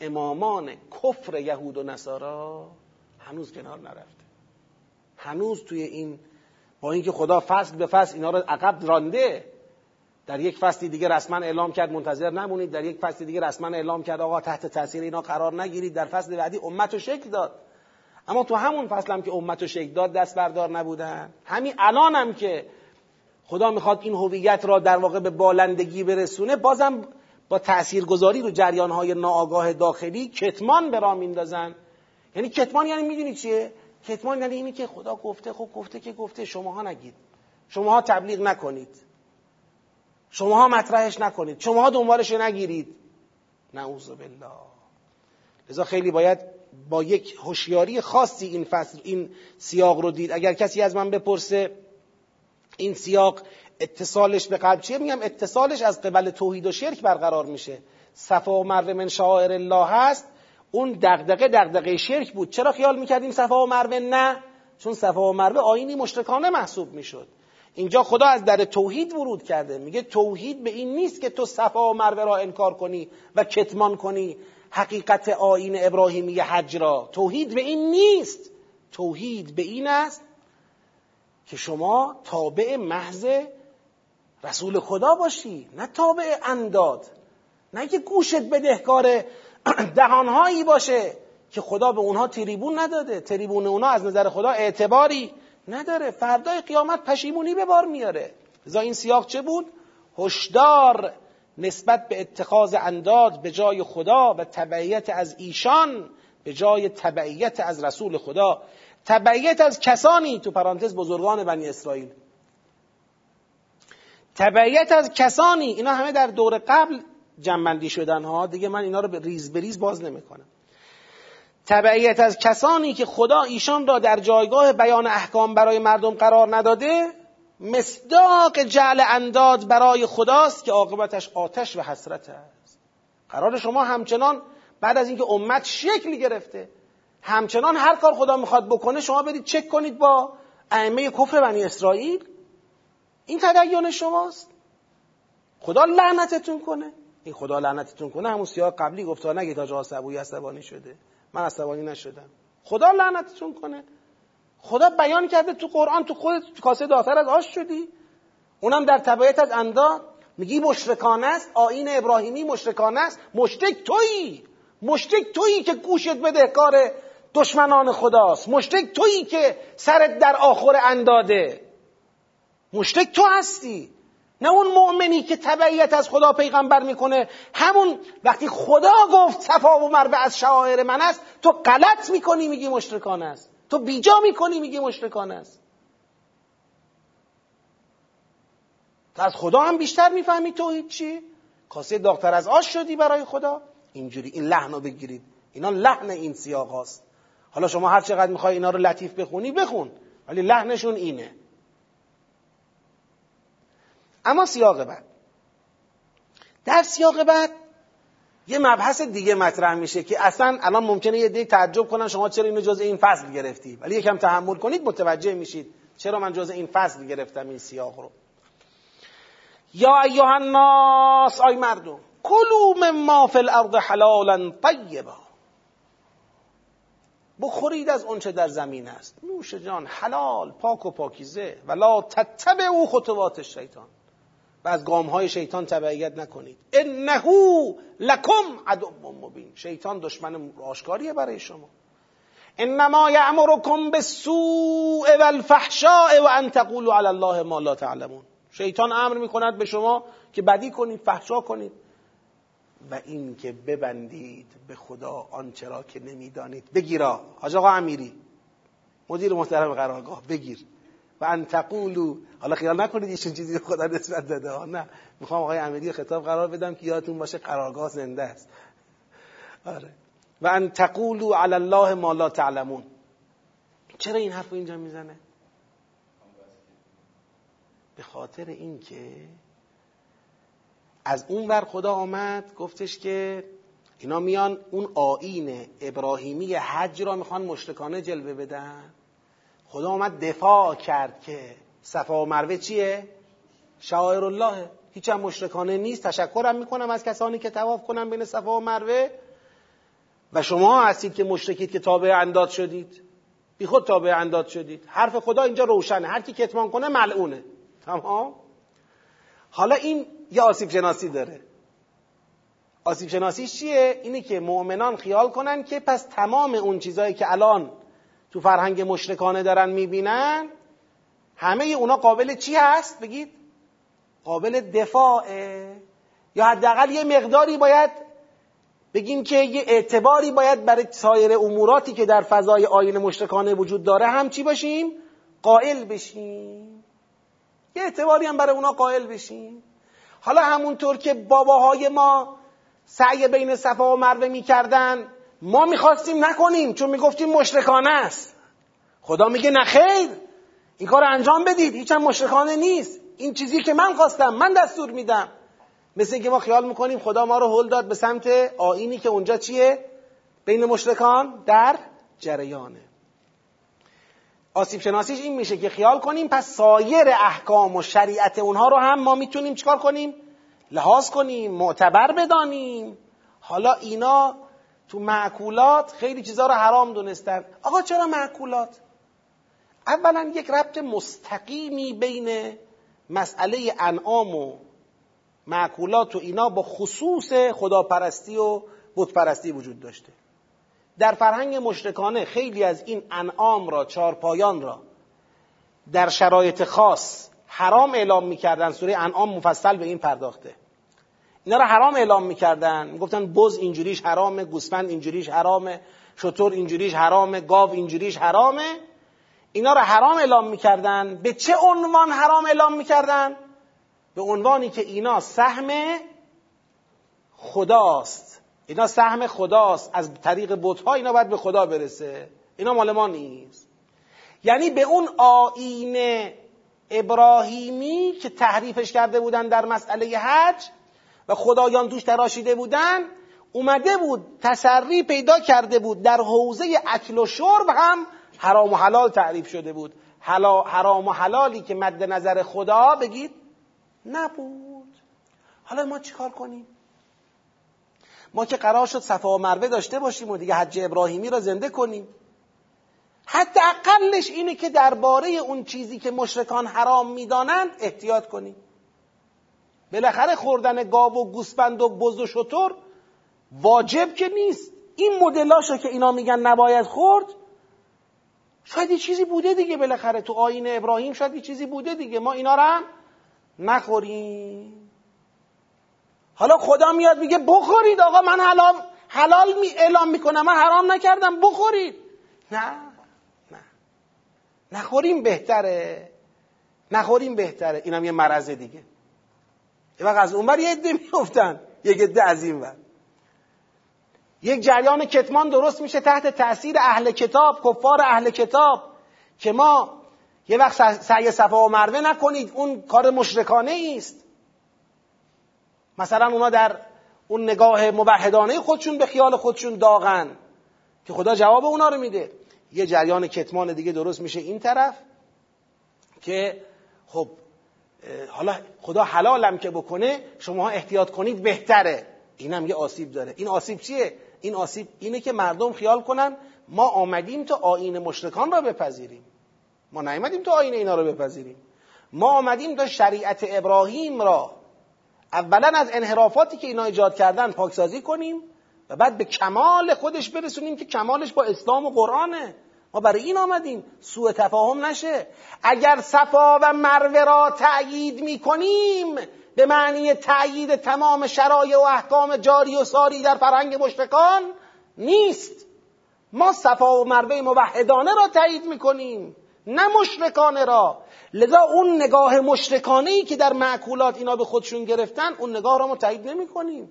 امامان کفر یهود و نصارا هنوز کنار نرفته. هنوز توی این با اینکه خدا فصل به فصل اینا رو عقب رانده در یک فصلی دیگه رسما اعلام کرد منتظر نمونید در یک فصل دیگه رسما اعلام کرد آقا تحت تاثیر اینا قرار نگیرید در فصل بعدی امت و شکل داد. اما تو همون فصل هم که امت و شکل داد دست بردار نبودن. همین الان هم که خدا می‌خواد این هویت را در واقع به بالندگی برسونه بازم با تاثیرگذاری رو جریانهای ناآگاه داخلی کتمان به راه میندازن. یعنی کتمان یعنی می‌دونی چیه؟ کتمان یعنی اینی که خدا گفته خب گفته که گفته شماها نگید. شماها تبلیغ نکنید. شماها مطرحش نکنید. شماها دنبالش نگیرید. نعوذ بالله. لذا خیلی باید با یک هوشیاری خاصی این فصل این سیاق رو دید. اگر کسی از من بپرسه این سیاق اتصالش به قلب چیه؟ میگم اتصالش از قبل توحید و شرک برقرار میشه. صفا و مروه من شعائر الله هست. اون دغدغه دغدغه شرک بود. چرا خیال می‌کردیم صفا و مروه نه؟ چون صفا و مروه آینی مشرکانه محسوب می‌شد. اینجا خدا از در توحید ورود کرده. میگه توحید به این نیست که تو صفا و مروه را انکار کنی و کتمان کنی. حقیقت آین ابراهیمی حج را. توحید به این نیست. توحید به این است که شما تابع محض رسول خدا باشی نه تابع انداد. نه که گوشت بدهکار دهانهایی باشه که خدا به اونها تریبون نداده. تریبون اونها از نظر خدا اعتباری نداره. فردای قیامت پشیمونی به بار میاره. لذا این سیاق چه بود؟ هشدار. نسبت به اتخاذ انداد به جای خدا و تبعیت از ایشان به جای تبعیت از رسول خدا. تبعیت از کسانی تو پرانتز بزرگان بنی اسرائیل. تبعیت از کسانی اینا همه در دور قبل جنبندی شدن ها. دیگه من اینا رو به ریز بریز باز نمی‌کنم. تبعیت از کسانی که خدا ایشان را در جایگاه بیان احکام برای مردم قرار نداده مصداق جعل انداد برای خداست که عاقبتش آتش و حسرت است. قرار شما همچنان بعد از اینکه امت شکل گرفته همچنان هر کار خدا می‌خواد بکنه شما برید چک کنید با ائمه کفر بنی اسرائیل. این تدین شماست. خدا لعنتتون کنه. این خدا لعنتتون کنه. همون سیاه قبلی گفته نگید تا عصبی عصبانی شده. من عصبانی نشدم. خدا لعنتتون کنه. خدا بیان کرده تو قرآن تو خود کاسه داتر از آش شدی. اونم در تبعیت از انداد میگی مشرکانه است؟ آین ابراهیمی مشرکانه است؟ مشرک تویی. مشرک تویی که گوشت بدهکار دشمنان خداست. مشرک تویی که سرت در آخر انداده. مشرک تو هستی. نه اون مؤمنی که تبعیت از خدا پیغمبر می‌کنه. همون وقتی خدا گفت صفا و مربع از شعائر من است تو غلط می‌کنی میگی مشرکان است. تو بیجا می‌کنی میگی مشرکان است. تو از خدا هم بیشتر می‌فهمی توحید چی؟ کاسه داغتر از آش شدی برای خدا. اینجوری این لحن رو بگیرید. اینا لحن این سیاق هاست حالا شما هر چقدر می‌خوای اینا رو لطیف بخونی بخون. ولی لحنشون اینه. اما سیاق بعد. در سیاق بعد یه مبحث دیگه مطرح میشه که اصلا الان ممکنه یه دیگه تعجب کنن شما چرا اینو جز این فصل گرفتی. ولی یکم تحمل کنید متوجه میشید چرا من جز این فصل گرفتم این سیاق رو. یا ایها الناس آی مردم کلوا ما فی الارض حلالا طیبا. بخورید از اونچه در زمین است. نوش جان حلال پاک و پاکیزه. ولا تتبعوا خطوات شیطان و از گام های شیطان تبعیت نکنید. انه لکم عدو مبین. شیطان دشمن آشکاریه برای شما. انما یعمرکم بالسوء والفحشاء و ان تقولوا علی الله ما لا تعلمون. شیطان امر می‌کند به شما که بدی کنید فحشا کنید. و این که ببندید به خدا آنچه را که نمی‌دانید. بگیرا. حاج آقا امیری. مدیر محترم قرارگاه. بگیر. و ان تقولو حالا خیال نکنید یه چیزی خدا نسبت داده. ها نه. می‌خوام آقای امیری خطاب قرار بدم که یادتون باشه قرارگاه زنده است. آره. و ان تقولو علی الله ما لا تعلمون. چرا این حرف اینجا می‌زنه؟ به خاطر اینکه از اون ور خدا آمد گفتش که اینا میان اون آین ابراهیمی حج را می‌خوان مشرکانه جلوه بدن. خدا آمد دفاع کرد که صفا و مروه چیه؟ شاعر الله هیچ هم مشرکانه نیست. تشکرم می‌کنم از کسانی که تواف کنم بین صفا و مروه. و شما هستید که مشرکید که تابع انداد شدید. بی خود تابع انداد شدید. حرف خدا اینجا روشنه. هر کی کتمان کنه ملعونه. تمام؟ حالا این یه آسیب شناسی داره. آسیب شناسیش چیه؟ اینه که مؤمنان خیال کنن که پس تمام اون چیزهایی که الان تو فرهنگ مشرکانه دارن می‌بینن همه اونا قابل چی هست؟ بگید قابل دفاعه یا حداقل یه مقداری باید بگیم که یه اعتباری باید برای سایر اموراتی که در فضای آین مشرکانه وجود داره هم چی باشیم؟ قائل بشیم یه اعتباری هم برای اونا قائل بشیم حالا همونطور که باباهای ما سعی بین صفا و مروه می‌کردن ما می‌خواستیم نکنیم چون می‌گفتیم مشرکانه است. خدا میگه نخیر این کار انجام بدید. هیچ هم مشرکانه نیست. این چیزی که من خواستم من دستور میدم. مثل اینکه ما خیال می‌کنیم خدا ما رو هل داد به سمت آینی که اونجا چیه؟ بین مشرکان در جریانه. آسیب شناسیش این میشه که خیال کنیم پس سایر احکام و شریعت اونها رو هم ما می‌تونیم چیکار کنیم؟ لحاظ کنیم معتبر بدانیم. حالا اینا تو معکولات خیلی چیزها رو حرام دونستن. آقا چرا معکولات؟ اولا یک ربط مستقیمی بین مسئله انعام و معکولات و اینا با خصوص خداپرستی و بتپرستی وجود داشته. در فرهنگ مشرکانه خیلی از این انعام را چارپایان را در شرایط خاص حرام اعلام می‌کردن. سوره انعام مفصل به این پرداخته. اینا را حرام اعلام می‌کردن. می‌گفتن بز اینجوریش حرامه گوسفند اینجوریش حرامه شطور اینجوریش حرامه گاو اینجوریش حرامه. اینا را حرام اعلام می‌کردن. به چه عنوان حرام اعلام می‌کردن؟ به عنوانی که اینا سهم خداست. اینا سهم خداست. از طریق بتها اینا باید به خدا برسه. اینا مال ما نیست. یعنی به اون آین ابراهیمی که تحریفش کرده بودن در مسئله حج و خدایان توش تراشیده بودن اومده بود تسری پیدا کرده بود. در حوزه اکل و شرب هم حرام و حلال تعریف شده بود. حرام و حلالی که مد نظر خدا بگید نبود. حالا ما چیکار کنیم؟ ما که قرار شد صفا و مروه داشته باشیم و دیگه حج ابراهیمی را زنده کنیم. حتی اقلش اینه که درباره اون چیزی که مشرکان حرام می‌دانند احتیاط کنیم. بالاخره خوردن گاو و گوسفند و بز و شطور واجب که نیست. این مدلاشو که اینا میگن نباید خورد شاید یه چیزی بوده دیگه بالاخره. تو آین ابراهیم شاید یه چیزی بوده دیگه. ما اینا رو هم نخوریم. حالا خدا میاد میگه بخورید آقا من حلال حلال می اعلام می‌کنم. من حرام نکردم بخورید. نه نه. نخوریم بهتره. نخوریم بهتره. اینم یه مرضه دیگه. یه وقت از اونور یه عده میفتن یک عده از این ور. یک جریان کتمان درست میشه تحت تاثیر اهل کتاب کفار اهل کتاب که ما یه وقت سعی صفا و مروه نکنید اون کار مشرکانه است. مثلا اونا در اون نگاه مبهدانه خودشون به خیال خودشون داغن که خدا جواب اونا رو میده. یه جریان کتمان دیگه درست میشه این طرف که خب حالا خدا حلالم که بکنه شما احتیاط کنید بهتره. اینم یه آسیب داره. این آسیب چیه؟ این آسیب اینه که مردم خیال کنن ما آمدیم تا آین مشرکان را بپذیریم. ما نیومدیم تا آین اینا رو بپذیریم. ما آمدیم تا شریعت ابراهیم را اولا از انحرافاتی که اینا ایجاد کردن پاکسازی کنیم و بعد به کمال خودش برسونیم که کمالش با اسلام و قرآنه. ما برای این آمدیم. سوء تفاهم نشه. اگر صفا و مروه را تأیید می‌کنیم به معنی تأیید تمام شرایع و احکام جاری و ساری در فرهنگ مشرکان نیست. ما صفا و مروه موحدانه را تایید می‌کنیم نه مشرکانه را. لذا اون نگاه مشرکانه ای که در معکولات اینا به خودشون گرفتن اون نگاه را ما تایید نمی کنیم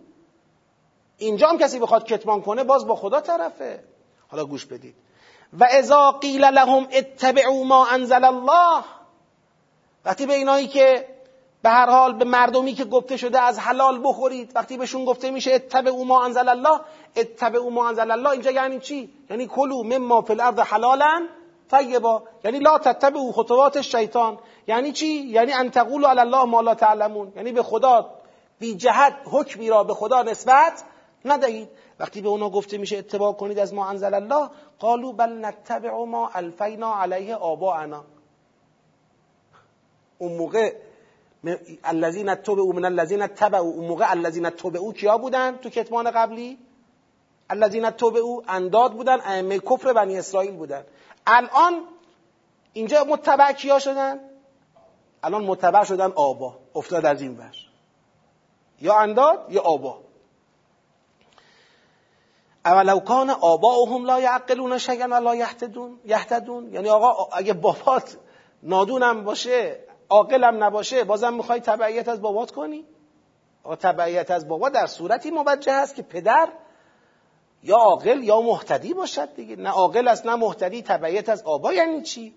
اینجا هم کسی بخواد کتمان کنه باز با خدا طرفه. حالا گوش بدید. و اذا قیل لهم اتبعوا ما انزل الله. وقتی به اینایی که به هر حال به مردمی که گفته شده از حلال بخورید وقتی بهشون گفته میشه اتبعوا ما انزل الله اتبعوا ما انزل الله اینجا یعنی چی؟ یعنی کلوا مما فی الارض حلالا طیبا. یعنی لا تتبعوا خطوات الشیطان. یعنی چی؟ یعنی ان تقولوا علی الله ما لا تعلمون. یعنی به خدا بی جهت حکمی را به خدا نسبت ندهید. وقتی به اونا گفته میشه اتباع کنید از ما انزل الله قالوا بل نتبع ما الفینا علیه آباءنا. اون موقع الذین تبعوا من الذین تبعوا اون موقع الذین کیا بودن تو کتمان قبلی؟ الذین تبعوا انداد بودن ائمه کفر بنی اسرائیل بودن. الان اینجا متبع کیا شدن؟ الان متبع شدن آبا افتاد از این ور. یا انداد یا آبا. اولو کان آباؤهم لا یعقلون شیئا ولا یهتدون یهتدون. یعنی آقا اگه بابات نادونم باشه عاقلم نباشه بازم می‌خوای تبعیت از بابات کنی؟ آقا تبعیت از بابا در صورتی موجه هست که پدر یا عاقل یا محتدی باشد دیگه. نه عاقل است نه محتدی تبعیت از آبا یعنی چی؟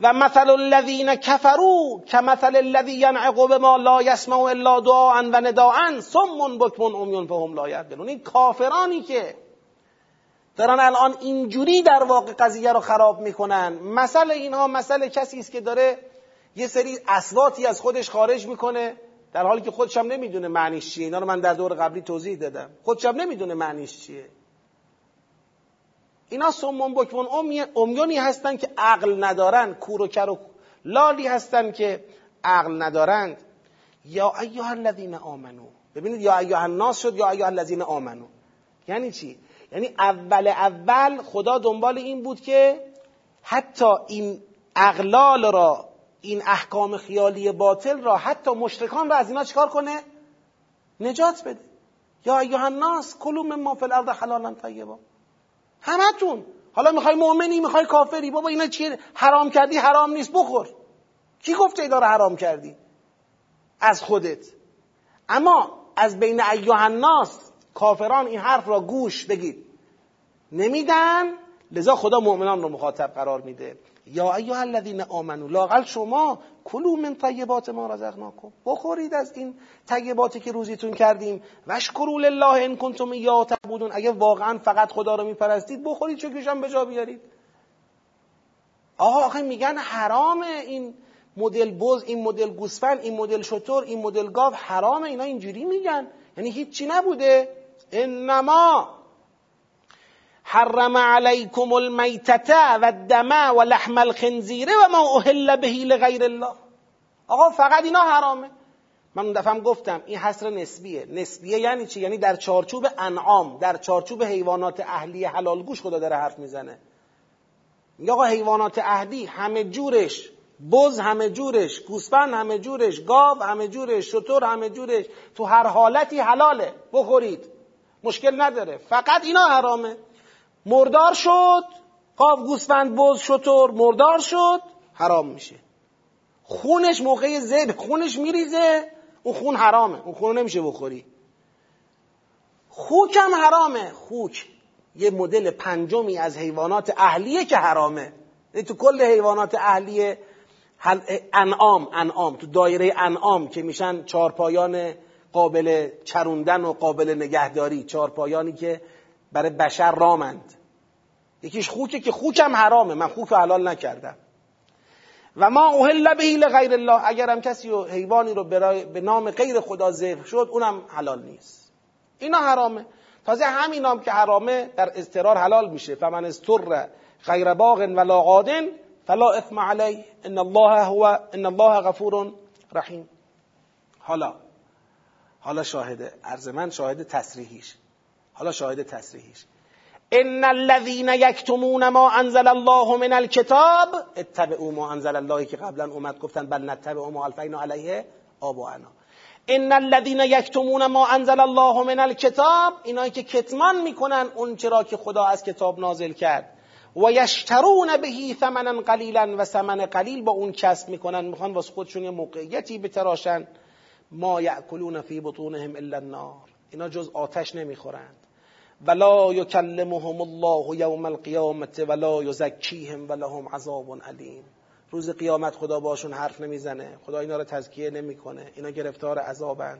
و مثل الذین کفروا کمثل الذی ینعق بما لا یسمع الا دعاء و نداء صم بکم عمیون فهم لا یعقلون. این کافرانی که دارن الان اینجوری در واقع قضیه رو خراب می‌کنن. مثل اینها مثل کسی است که داره یه سری اسواتی از خودش خارج می‌کنه در حالی که خودش هم نمی‌دونه معنیش چیه. اینا رو من در دور قبلی توضیح دادم. خودش هم نمی‌دونه معنیش چیه. اینا سمون بکمون امیونی هستن که عقل ندارن کور و کر و لالی هستن که عقل ندارند. یا ایها الذین آمنو. ببینید یا ایها الناس شد یا ایها الذین آمنو. یعنی چی؟ یعنی اول اول خدا دنبال این بود که حتی این اغلال را این احکام خیالی باطل را حتی مشرکان را از اینا چکار کنه؟ نجات بده. یا ایها الناس کلوا مما فی الارض حلالا طیبا. همتون. حالا می‌خوای مؤمنی می‌خوای کافری. بابا اینا چیه؟ حرام کردی حرام نیست بخور. کی گفته ای داره حرام کردی؟ از خودت. اما از بین ایوه الناس کافران این حرف را گوش بگید نمیدن؟ لذا خدا مؤمنان رو مخاطب قرار میده. یا ایها الذین آمنو لاقل شما کلو من طیبات ما رزقناکم. بخورید از این طیباتی که روزیتون کردیم. وشکروا لله ان کنتم یا تعبدون. اگه واقعا فقط خدا رو میپرستید بخورید چکش هم به جا بیارید. آقا آخه میگن حرام این مدل بز این مدل گوسفند این مدل شطور این مدل گاو حرامه اینا اینجوری میگن. یعنی هیچی نبوده. انما حرم علیکم المیتته و الدم و لحم الخنزیره و ما اهل به لغیر الله. آقا فقط اینا حرامه. من اون دفعه گفتم این حصر نسبیه. نسبیه یعنی چی؟ یعنی در چارچوب انعام در چارچوب حیوانات اهلی حلال گوش خدا داره حرف می‌زنه. میگه آقا حیوانات اهلی همه جورش بز همه جورش گوسفند همه جورش گاو همه جورش شطور همه جورش تو هر حالتی حلاله. بخورید. مشکل نداره. فقط اینا حرامه. مردار شد قاف گوسفند بز شطور مردار شد حرام میشه. خونش موقع زب خونش میریزه اون خون حرامه اون خون نمیشه بخوری. خوک هم حرامه خوک. یه مدل پنجمی از حیوانات اهلیه که حرامه. یعنی تو کل حیوانات اهلیه انعام انعام. تو دایره انعام که میشن چارپایان قابل چروندن و قابل نگهداری. چارپایانی که برای بشر رامند. یکیش خوکه که خوکم حرامه. من خوک حلال نکردم. و ما اوهل بهی لغیر الله. اگرم کسی و حیوانی رو به نام غیر خدا ذبح شد اونم حلال نیست. اینا حرامه. تازه همین هم که حرامه در اضطرار حلال میشه. فمن استر غیر باغ ولا قادن فلا اثم علیه. ان الله هو ان الله غفور رحیم. حالا حالا شاهده عرض من شاهد تصریحیش حالا شاهد تصریحیش. ان الذين یکتمون ما انزل الله من الكتاب اتبعوا ما انزل الله که قبلا اومد گفتن بل نتبع ما الفینا علیه آباءنا ان الذين یکتمون ما انزل الله من الكتاب اینایی که کتمان می‌کنن اون چرا که خدا از کتاب نازل کرد. و یشترون بهی ثمنا قلیلا و ثمن قلیل با اون کسب می‌کنن. می‌خوان واسه خودشون یه موقعیتی بتراشن. ما یاکلون فی بطونهم الا النار اینا جز آتش نمی‌خورند ولا یکلمهم الله یوم القیامت ولا یزکیهم ولهم عذاب علیم. روز قیامت خدا باشون حرف نمی‌زنه. خدا اینا رو تزکیه نمی‌کنه. اینا گرفتار عذابن.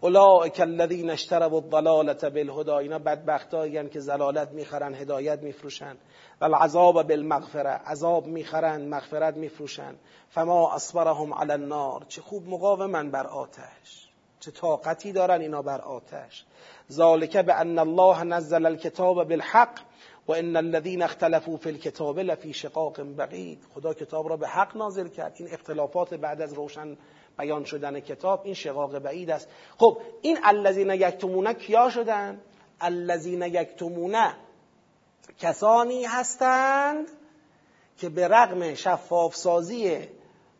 اولئک الذین اشتروا الضلاله بالهدى. اینا بدبختایین که زلالت می‌خرن هدایت میفروشن. و العذاب بالمغفره عذاب می‌خرن مغفرت میفروشن. فما اصبرهم علی النار. چه خوب مقاومن بر آتش. چه طاقتی دارن اینا بر آتش. ذالک به ان الله نزل الكتاب بالحق و ان الذين اختلفوا في الكتاب لفي شقاق بعید خدا کتاب را به حق نازل کرد. این اختلافات بعد از روشن بیان شدن کتاب این شقاق بعید است. خب این الذین یکتمونه کیا شدن؟ الذین یکتمونه کسانی هستند که به رغم شفاف سازی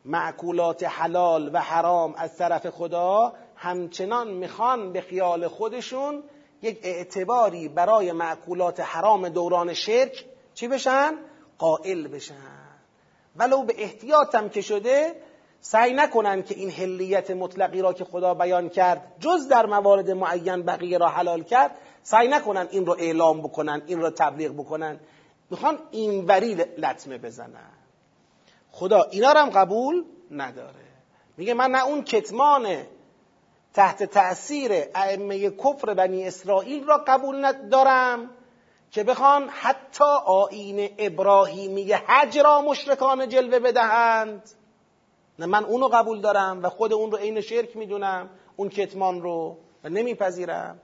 معکولات حلال و حرام از طرف خدا همچنان می‌خوان به خیال خودشون یک اعتباری برای معکولات حرام دوران شرک چی بشن؟ قائل بشن. ولو به احتیاطم که شده سعی نکنن که این حلیت مطلقی را که خدا بیان کرد جز در موارد معین بقیه را حلال کرد سعی نکنن این رو اعلام بکنن این را تبلیغ بکنن. می‌خوان اینوری لطمه بزنن. خدا اینا رو هم قبول نداره. میگه من نه اون کتمان تحت تأثیر ائمه کفر بنی اسرائیل را قبول ندارم که بخوان حتی آین ابراهیمی حج را مشرکان جلوه بدهند. نه من اونو قبول دارم و خود اون رو عین شرک می‌دونم اون کتمان رو و نمیپذیرم.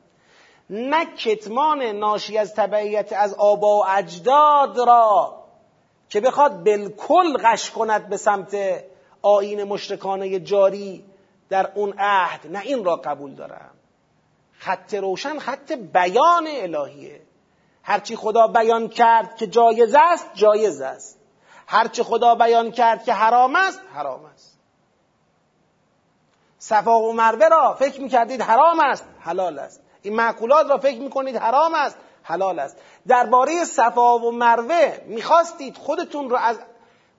نه کتمان ناشی از تبعیت از آبا و اجداد را که بخواد بالکل غش کند به سمت آین مشرکانه جاری در اون عهد نه این را قبول دارم. خط روشن خط بیان الهیه. هرچی خدا بیان کرد که جایز است جایز است. هرچی خدا بیان کرد که حرام است حرام است. صفا و مروه را فکر می‌کردید حرام است حلال است. این معقولات را فکر می‌کنید حرام است حلال است. درباره صفا و مروه می‌خواستید خودتون رو از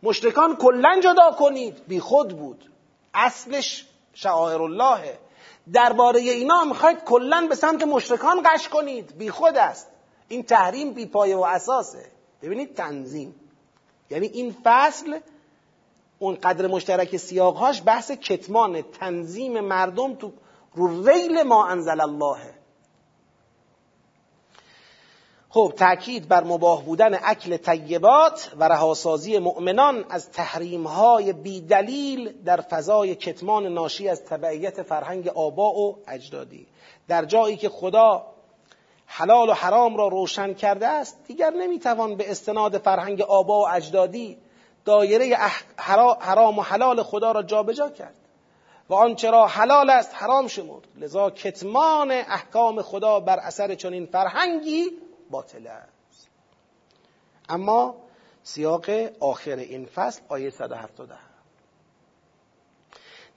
مشرکان کلا جدا کنید. بی خود بود. اصلش شعائر اللهه درباره اینا می‌خواید کلا به سمت مشرکان قش کنید. بی خود است. این تحریم بی پایه و اساسه. ببینید تنظیم. یعنی این فصل اون قدر مشترک سیاقهاش بحث کتمان. تنظیم مردم تو رو ریل ما انزل اللهه خب تأکید بر مباه بودن اکل طیبات و رهاسازی مؤمنان از تحریمهای بیدلیل در فضای کتمان ناشی از تبعیت فرهنگ آبا و اجدادی. در جایی که خدا حلال و حرام را روشن کرده است دیگر نمی‌توان به استناد فرهنگ آبا و اجدادی دایره حرام و حلال خدا را جابجا کرد. و آنچه را حلال است حرام شمرد. لذا کتمان احکام خدا بر اثر چنین فرهنگی باطل است. اما سیاق آخر این فصل آیه 177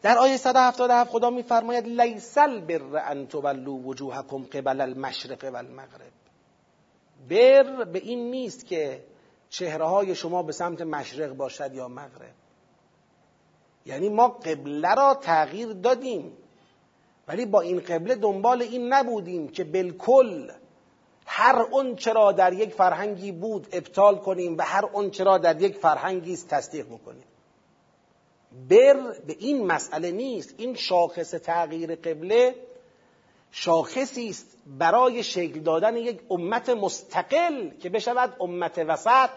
در آیه 177 خدا میفرماید لیس البر ان تولوا وجوهکم قبل المشرق والمغرب. بر به این نیست که چهره های شما به سمت مشرق باشد یا مغرب. یعنی ما قبله را تغییر دادیم ولی با این قبله دنبال این نبودیم که بالکل هر اون چرا در یک فرهنگی بود ابطال کنیم و هر اون چرا در یک فرهنگی است تصدیق بکنیم. بر به این مسئله نیست. این شاخص تغییر قبله شاخصی است برای شکل دادن یک امت مستقل که بشود امت وسط.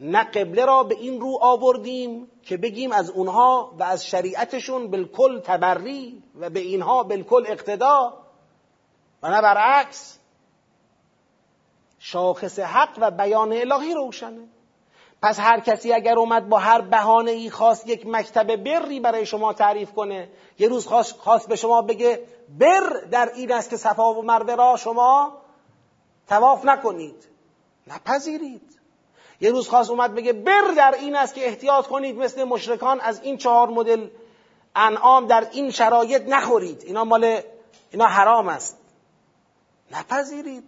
نه قبله را به این رو آوردیم که بگیم از اونها و از شریعتشون بالکل تبری و به اینها بالکل اقتدا. و نه برعکس شاخص حق و بیان الهی روشنه. پس هر کسی اگر اومد با هر بهانه ای خواست یک مکتب بری برای شما تعریف کنه یه روز خواست, به شما بگه بر در این است که صفا و مروه را شما تواف نکنید. نپذیرید. یه روز خواست اومد بگه بر در این است که احتیاط کنید مثل مشرکان از این چهار مدل انعام در این شرایط نخورید. اینا مال اینا حرام است. نپذیرید.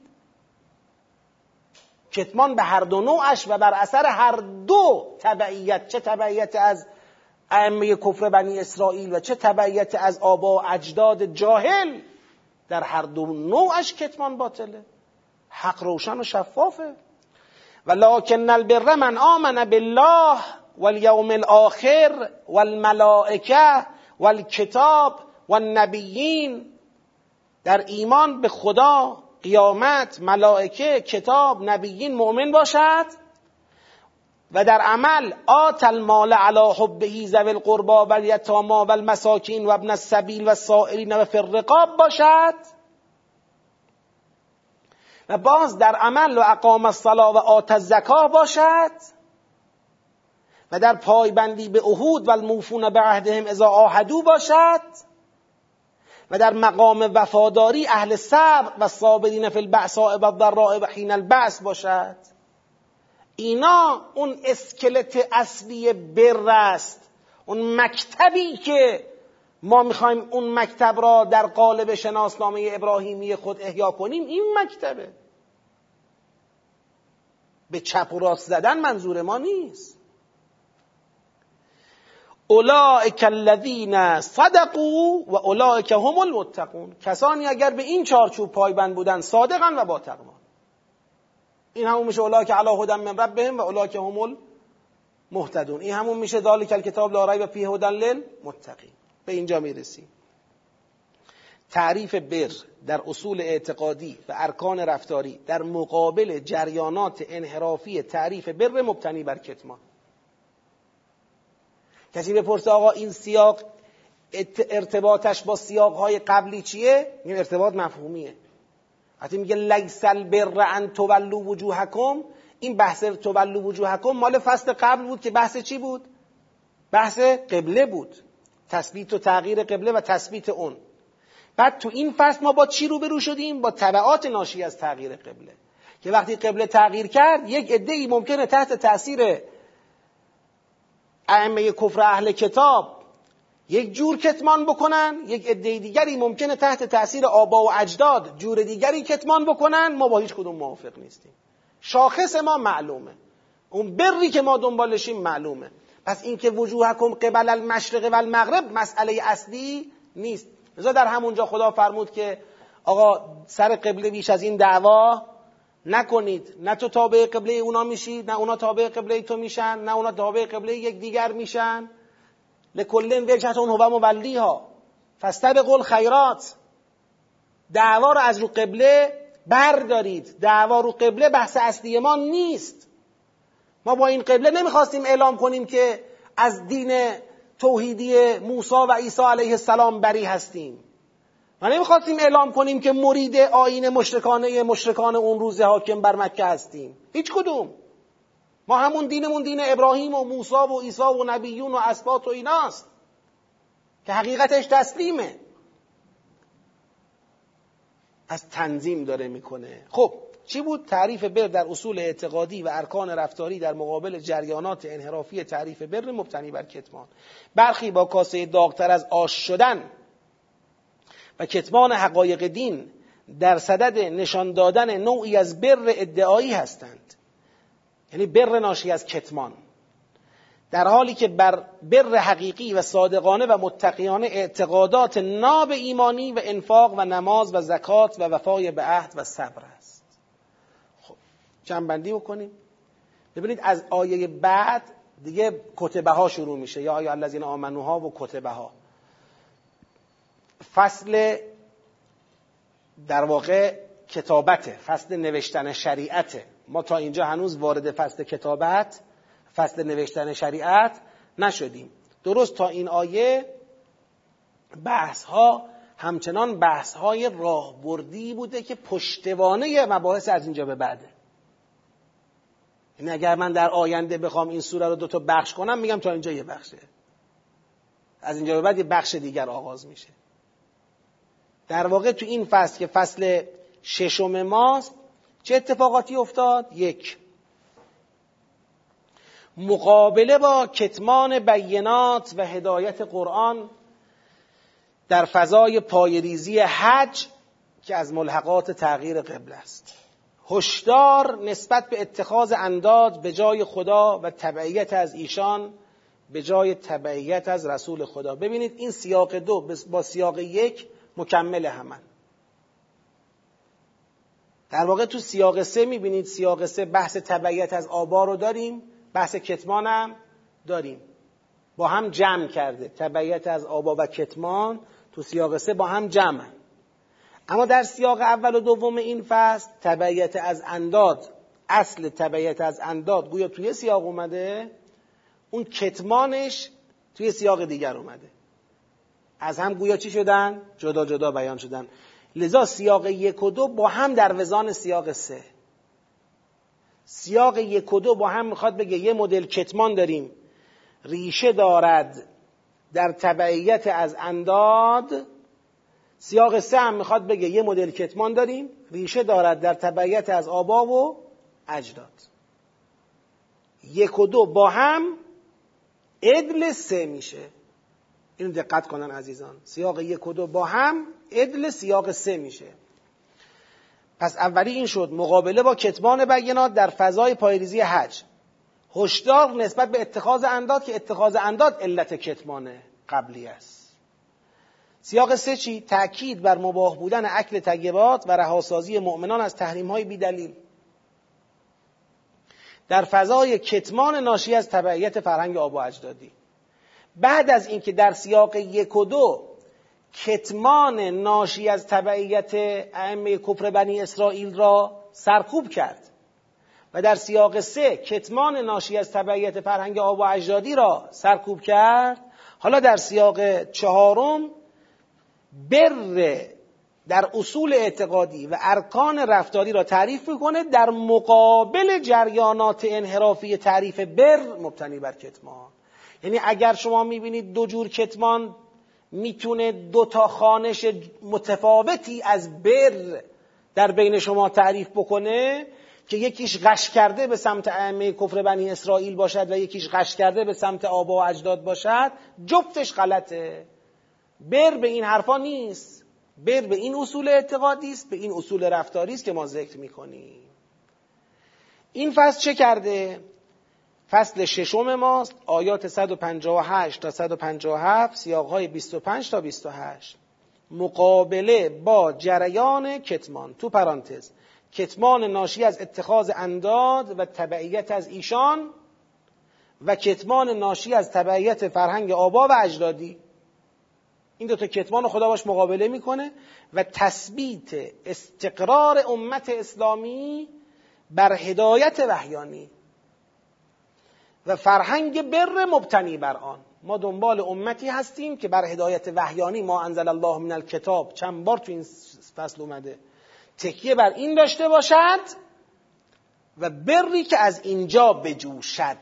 کتمان به هر دو نوعش و بر اثر هر دو تبعیت چه تبعیت از ائمه کفر بنی اسرائیل و چه تبعیت از آبا و اجداد جاهل در هر دو نوعش کتمان باطله. حق روشن و شفافه. ولكن البر من آمن بالله والیوم الاخر والملائکه والکتاب والنبیین. در ایمان به خدا قیامت ملائکه کتاب نبیین مؤمن باشد و در عمل آت المال علی حبه ذوی القربا و الیتاما و المساکین و ابن السبیل و السائلین و فی الرقاب باشد. و باز در عمل و اقام الصلا و آت الزکا باشد. و در پایبندی به عهود و الموفون به عهدهم اذا آهدو باشد. و در مقام وفاداری اهل صبر و صابرین فی البعصاء و الضراء و حین البعث باشد. اینا اون اسکلت اصلی بر است. اون مکتبی که ما می‌خوایم اون مکتب را در قالب شناسنامه ابراهیمی خود احیا کنیم این مکتبه. به چپ و راست زدن منظور ما نیست. اولئک الذین صدقوا و اولئک هم المتقون. کسانی اگر به این چارچوب پایبند بودن صادقن و با تقوا. این همون میشه اولئک علی هدى من ربهم و اولئک هم المهتدون. این همون میشه ذالک الکتاب لا ریب فیه هدى للمتقین. به اینجا می‌رسیم. تعریف بر در اصول اعتقادی و ارکان رفتاری در مقابل جریانات انحرافی تعریف بر مبتنی بر کتمان. کسی بپرسه آقا این سیاق ارتباطش با سیاقهای قبلی چیه؟ این ارتباط مفهومیه. وقتی میگه لیس البر ان تولوا وجوهکم. این بحث تولوا وجوهکم مال فصل قبل بود که بحث چی بود؟ بحث قبله بود. تثبیت و تغییر قبله و تثبیت اون. بعد تو این فصل ما با چی روبرو شدیم؟ با تبعات ناشی از تغییر قبله. که وقتی قبله تغییر کرد یک عده ممکنه تحت تاثیر ائمه کفر اهل کتاب یک جور کتمان بکنن یک عده دیگری ممکنه تحت تاثیر آبا و اجداد جور دیگری کتمان بکنن ما با هیچ کدوم موافق نیستیم. شاخص ما معلومه. اون بری که ما دنبالشیم معلومه. پس اینکه وجوهکم قبل المشرق و المغرب مسئله اصلی نیست. لذا در همونجا خدا فرمود که آقا سر قبله بیش از این دعوا نکنید. نه تو تابع قبله اونا میشی نه اونا تابع قبله تو میشن نه اونا تابع قبله یک دیگر میشن. لکلن وجهتون هو مولیها فاستبقوا خیرات دعوا رو از رو قبله بردارید. دعوا رو قبله بحث اصلی ما نیست. ما با این قبله نمی‌خواستیم اعلام کنیم که از دین توحیدی موسی و عیسی علیه السلام بری هستیم. و نمی‌خواستیم اعلام کنیم که مرید آین مشرکانه مشرکان اون روز حاکم بر مکه هستیم. هیچ کدوم. ما همون دینمون دین ابراهیم و موسی و عیسی و نبیون و اسباط و ایناست که حقیقتش تسلیمه. از تنظیم داره می‌کنه. خب چی بود؟ تعریف بر در اصول اعتقادی و ارکان رفتاری در مقابل جریانات انحرافی تعریف بر مبتنی بر کتمان. برخی با کاسه داغتر از آش شدن و کتمان حقایق دین در صدد نشان دادن نوعی از بر ادعایی هستند. یعنی بر ناشی از کتمان. در حالی که بر بر حقیقی و صادقانه و متقیانه اعتقادات ناب ایمانی و انفاق و نماز و زکات و وفای به عهد و صبر است. خب جنبندی بکنیم. ببینید از آیه بعد دیگه کتبه ها شروع میشه. یا آیه الذین آمنوها و کتبه ها فصل در واقع کتابته فصل نوشتن شریعته. ما تا اینجا هنوز وارد فصل کتابت فصل نوشتن شریعت نشدیم. درست تا این آیه بحث ها همچنان بحث های راهبردی بوده که پشتوانه مباحث از اینجا به بعده. این یعنی اگر من در آینده بخوام این سوره رو دو تا بخش کنم میگم تا اینجا یه بخشه. از اینجا به بعد یه بخش دیگر آغاز میشه. در واقع تو این فصل که فصل ششم ماست چه اتفاقاتی افتاد؟ یک. مقابله با کتمان بینات و هدایت قرآن در فضای پایریزی حج که از ملحقات تغییر قبل است. هشدار نسبت به اتخاذ انداد به جای خدا و تبعیت از ایشان به جای تبعیت از رسول خدا. ببینید این سیاق دو با سیاق یک مکمل همن در واقع تو سیاق سه می‌بینید سیاق سه بحث تبعیت از آبا رو داریم بحث کتمان هم داریم. با هم جمع کرده تبعیت از آبا و کتمان تو سیاق سه با هم جمع. اما در سیاق اول و دوم این فصل تبعیت از انداد اصل تبعیت از انداد گویا توی سیاق اومده اون کتمانش توی سیاق دیگر اومده. از هم گویا چی شدن؟ جدا جدا بیان شدن. لذا سیاق یک و دو با هم در وزان سیاق سه. سیاق یک و دو با هم می‌خواد بگه یه مدل کتمان داریم. ریشه دارد در تبعیت از انداد. سیاق سه هم می‌خواد بگه یه مدل کتمان داریم. ریشه دارد در تبعیت از آبا و اجداد. یک و دو با هم عدل سه میشه. اینو دقت کنن عزیزان. سیاق یک و دو با هم عدل سیاق سه میشه. پس اولی این شد مقابله با کتمان بینات در فضای پایریزی حج. هشدار نسبت به اتخاذ انداد که اتخاذ انداد علت کتمان قبلی است. سیاق سه چی؟ تأکید بر مباه بودن اکل تگبات و رهاسازی مؤمنان از تحریم های بیدلیل. در فضای کتمان ناشی از تبعیت فرهنگ آب و اجدادی. بعد از اینکه در سیاق یک و دو کتمان ناشی از تبعیت ائمه کفر بنی اسرائیل را سرکوب کرد و در سیاق سه کتمان ناشی از تبعیت فرهنگ آب و اجدادی را سرکوب کرد حالا در سیاق چهارم بر در اصول اعتقادی و ارکان رفتاری را تعریف می‌کنه در مقابل جریانات انحرافی تعریف بر مبتنی بر کتمان. یعنی اگر شما می‌بینید دو جور کتمان می‌تونه دو تا خانش متفاوتی از بر در بین شما تعریف بکنه که یکیش غش کرده به سمت ائمه کفر بنی اسرائیل باشد و یکیش غش کرده به سمت آبا و اجداد باشد جفتش غلطه. بر به این حرفا نیست. بر به این اصول اعتقادی است به این اصول رفتاری است که ما ذکر می‌کنیم. این فصل چه کرده؟ فصل ششم ماست آیات 158 تا 157 سیاقهای 25 تا 28 مقابله با جریان کتمان. تو پرانتز کتمان ناشی از اتخاذ انداد و تبعیت از ایشان و کتمان ناشی از تبعیت فرهنگ آبا و اجدادی. این دو تا کتمان خدا باش مقابله می‌کنه و تثبیت استقرار امت اسلامی بر هدایت وحیانی. و فرهنگ بر مبتنی بر آن. ما دنبال امتی هستیم که بر هدایت وحیانی ما انزل الله من الکتاب. چند بار تو این فصل اومده. تکیه بر این داشته باشد و بری که از اینجا بجوشد.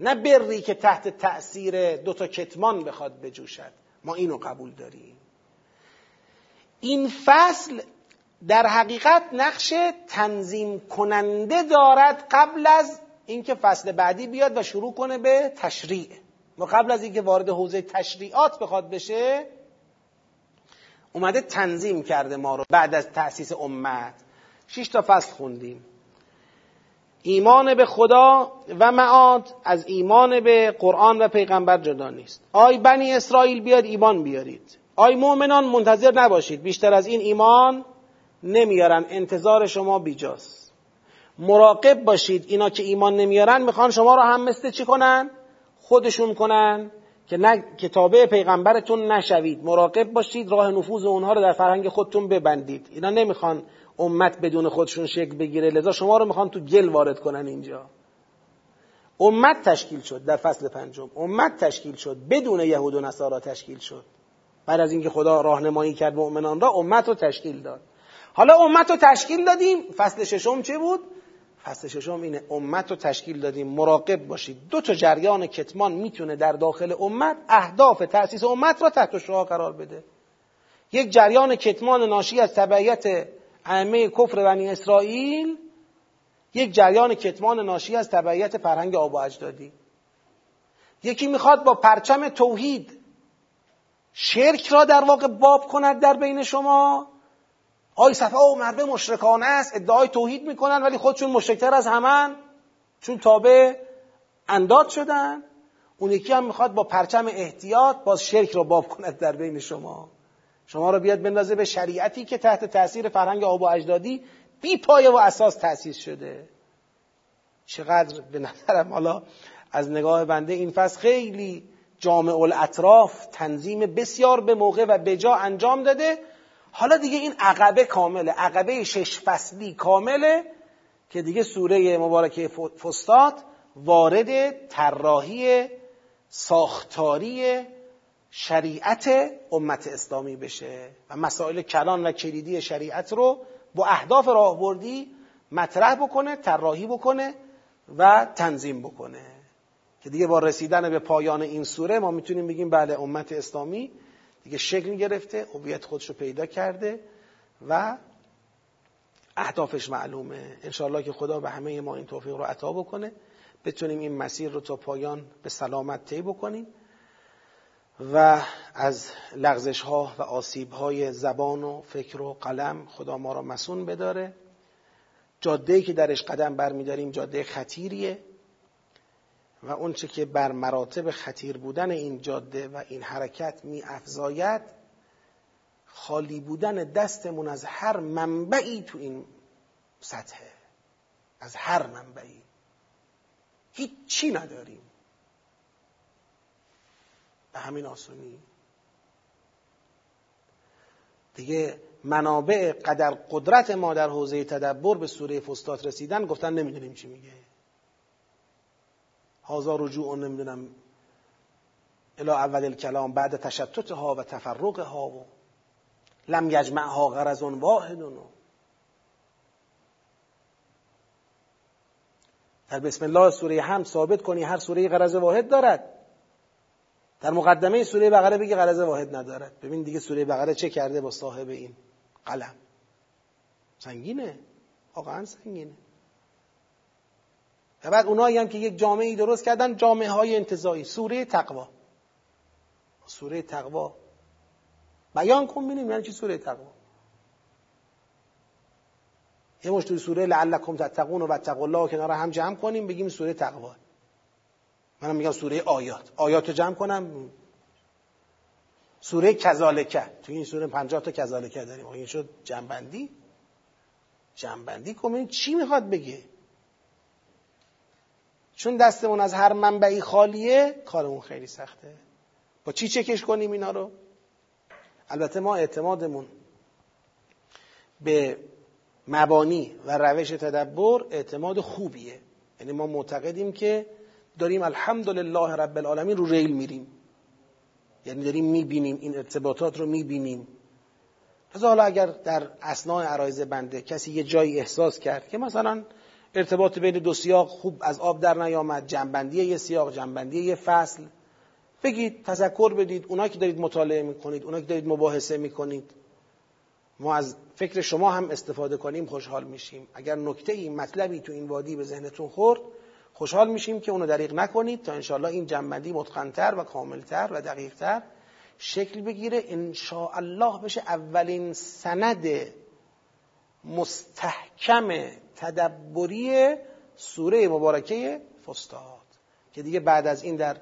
نه بری که تحت تأثیر دوتا کتمان بخواد بجوشد. ما اینو قبول داریم. این فصل در حقیقت نقش تنظیم کننده دارد قبل از اینکه فصل بعدی بیاد و شروع کنه به تشریع. ما قبل از اینکه وارد حوزه تشریعات بخواد بشه اومده تنظیم کرده ما رو بعد از تأسیس امت. شش تا فصل خوندیم. ایمان به خدا و معاد از ایمان به قرآن و پیغمبر جدا نیست. آی بنی اسرائیل بیاد ایمان بیارید. آی مؤمنان منتظر نباشید. بیشتر از این ایمان نمیارن. انتظار شما بیجاست. مراقب باشید. اینا که ایمان نمیارن می‌خوان شما رو هم مثل چی کنن؟ خودشون کنن. که نه کتابه پیغمبرتون نشوید. مراقب باشید راه نفوذ اونها رو در فرهنگ خودتون ببندید. اینا نمی‌خوان امت بدون خودشون شکل بگیره. لذا شما رو می‌خوان تو گل وارد کنن اینجا. امت تشکیل شد در فصل پنجم. امت تشکیل شد. بدون یهود و نصارا تشکیل شد. بعد از اینکه خدا راهنمایی کرد مؤمنان را امت رو تشکیل داد. حالا امت رو تشکیل دادیم. فصل ششم چه بود؟ فصل ششم اینه امت رو تشکیل دادیم مراقب باشید. دو تا جریان کتمان می‌تونه در داخل امت اهداف تأسیس امت را تحت شعا قرار بده. یک جریان کتمان ناشی از تبعیت ائمه کفر بنی اسرائیل یک جریان کتمان ناشی از تبعیت فرهنگ آب و اجدادی. یکی می‌خواد با پرچم توحید شرک را در واقع باب کند در بین شما. آی صفحه او مربه مشرکانه است ادعای توحید می‌کنن ولی خودشون مشرکتر از همن چون تابع انداد شدن. اون یکی هم می‌خواد با پرچم احتیاط باز شرک را باب کند در بین شما. شما رو بیاد بندازه به شریعتی که تحت تاثیر فرهنگ آب و اجدادی بی پایه و اساس تأسیس شده. چقدر به نظرم حالا از نگاه بنده این فصل خیلی جامع الاطراف تنظیم بسیار به موقع و به جا انجام داده. حالا دیگه این عقبه کامله. عقبه شش فصلی کامله که دیگه سوره مبارکه فستاد وارد طراحی ساختاری شریعت امت اسلامی بشه و مسائل کلان و کلیدی شریعت رو با اهداف راهبردی مطرح بکنه طراحی بکنه و تنظیم بکنه. که دیگه با رسیدن به پایان این سوره ما می‌تونیم بگیم بله امت اسلامی دیگه شکل گرفته هویت خودش رو پیدا کرده و اهدافش معلومه. انشاءالله که خدا به همه ما این توفیق رو عطا بکنه. بتونیم این مسیر رو تا پایان به سلامت طی بکنیم و از لغزش ها و آسیب های زبان و فکر و قلم خدا ما را مسون بداره. جاده که درش قدم برمیداریم جاده خطیریه. و اونچه که بر مراتب خطیر بودن این جاده و این حرکت می افزاید خالی بودن دستمون از هر منبعی تو این سطحه از هر منبعی. هیچی نداریم. به همین آسونی. دیگه منابع قدر قدرت ما در حوزه تدبر به سوره فستات رسیدن گفتن نمی‌دونیم چی میگه. هازا رجوع نمی‌دونم الى اول الکلام بعد تشتت ها و تفرق ها و لم یجمع ها غرض واحد. در بسم الله سوره هم ثابت کنی هر سوره غرض واحد دارد. در مقدمه سوره بقره بگی غرض واحد ندارد. ببین دیگه سوره بقره چه کرده با صاحب این قلم. سنگینه. واقعا سنگینه. بعد اونایی هم که یک جامعه درست کردن جامعه های انتظایی سوره تقوا. سوره تقوا. بیان کن بینیم یعنی چی سوره تقوا. یه مش توی سوره لعلکم تتقون و تقوا الله کنار هم جمع کنیم بگیم سوره تقوا. منم میگم سوره آیات. آیات جمع کنم. سوره کذالکه. توی این سوره 50 تا کذالکه داریم. این شد جنبندی. جنبندی کنیم چی می‌خواد بگه؟ چون دستمون از هر منبعی خالیه کارمون خیلی سخته. با چی چکش کنیم اینا رو؟ البته ما اعتمادمون به مبانی و روش تدبر اعتماد خوبیه. یعنی ما معتقدیم که داریم الحمدلله رب العالمین رو ریل میریم. یعنی داریم می‌بینیم این ارتباطات رو می‌بینیم. لذا حالا اگر در اسناع عرایز بنده کسی یه جایی احساس کرد که مثلا ارتباط بین دو سیاق خوب از آب در نیامد. جنبندی یه سیاق جنبندی یه فصل. بگید تذکر بدید. اونا که دارید مطالعه می‌کنید اونا که دارید مباحثه می‌کنید. ما از فکر شما هم استفاده کنیم خوشحال میشیم. اگر نکته ای مطلبی تو این وادی به ذهنتون خورد خوشحال میشیم که اونو دریغ نکنید تا انشاءالله این جنبندی متقنتر و کاملتر و دقیقتر شکل بگیره. انشاءالله بشه اولین سند مستحکم تدبری سوره مبارکه فستاد که دیگه بعد از این در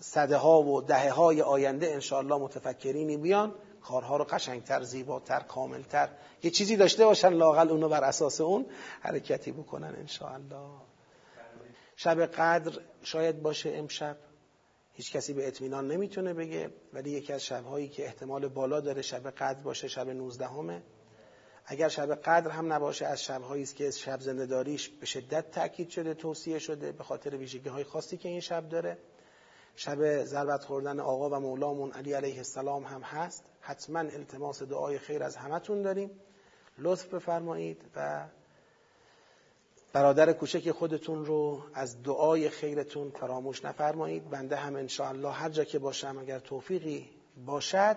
صده ها و دهه های آینده انشاءالله متفکرینی بیان کارها رو قشنگتر زیباتر کاملتر یه چیزی داشته باشن لاقل اونو بر اساس اون حرکتی بکنن انشاءالله شب قدر شاید باشه امشب هیچ کسی به اطمینان نمی‌تونه بگه ولی یکی از شبهایی که احتمال بالا داره شب قدر باشه شب 19 همه. اگر شب قدر هم نباشه از شبهایی است که شب زندهداریش به شدت تاکید شده توصیه شده به خاطر ویژگی های خاصی که این شب داره. شب ضربت خوردن آقا و مولامون علی علیه السلام هم هست. حتما التماس دعای خیر از همتون داریم. لطف بفرمایید و برادر کوچک خودتون رو از دعای خیرتون فراموش نفرمایید. بنده هم انشاءالله هر جا که باشم اگر توفیقی باشد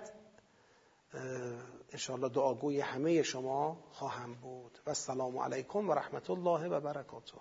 انشاءالله دعاگوی همه شما خواهم بود. و السلام علیکم و رحمت الله و برکاته.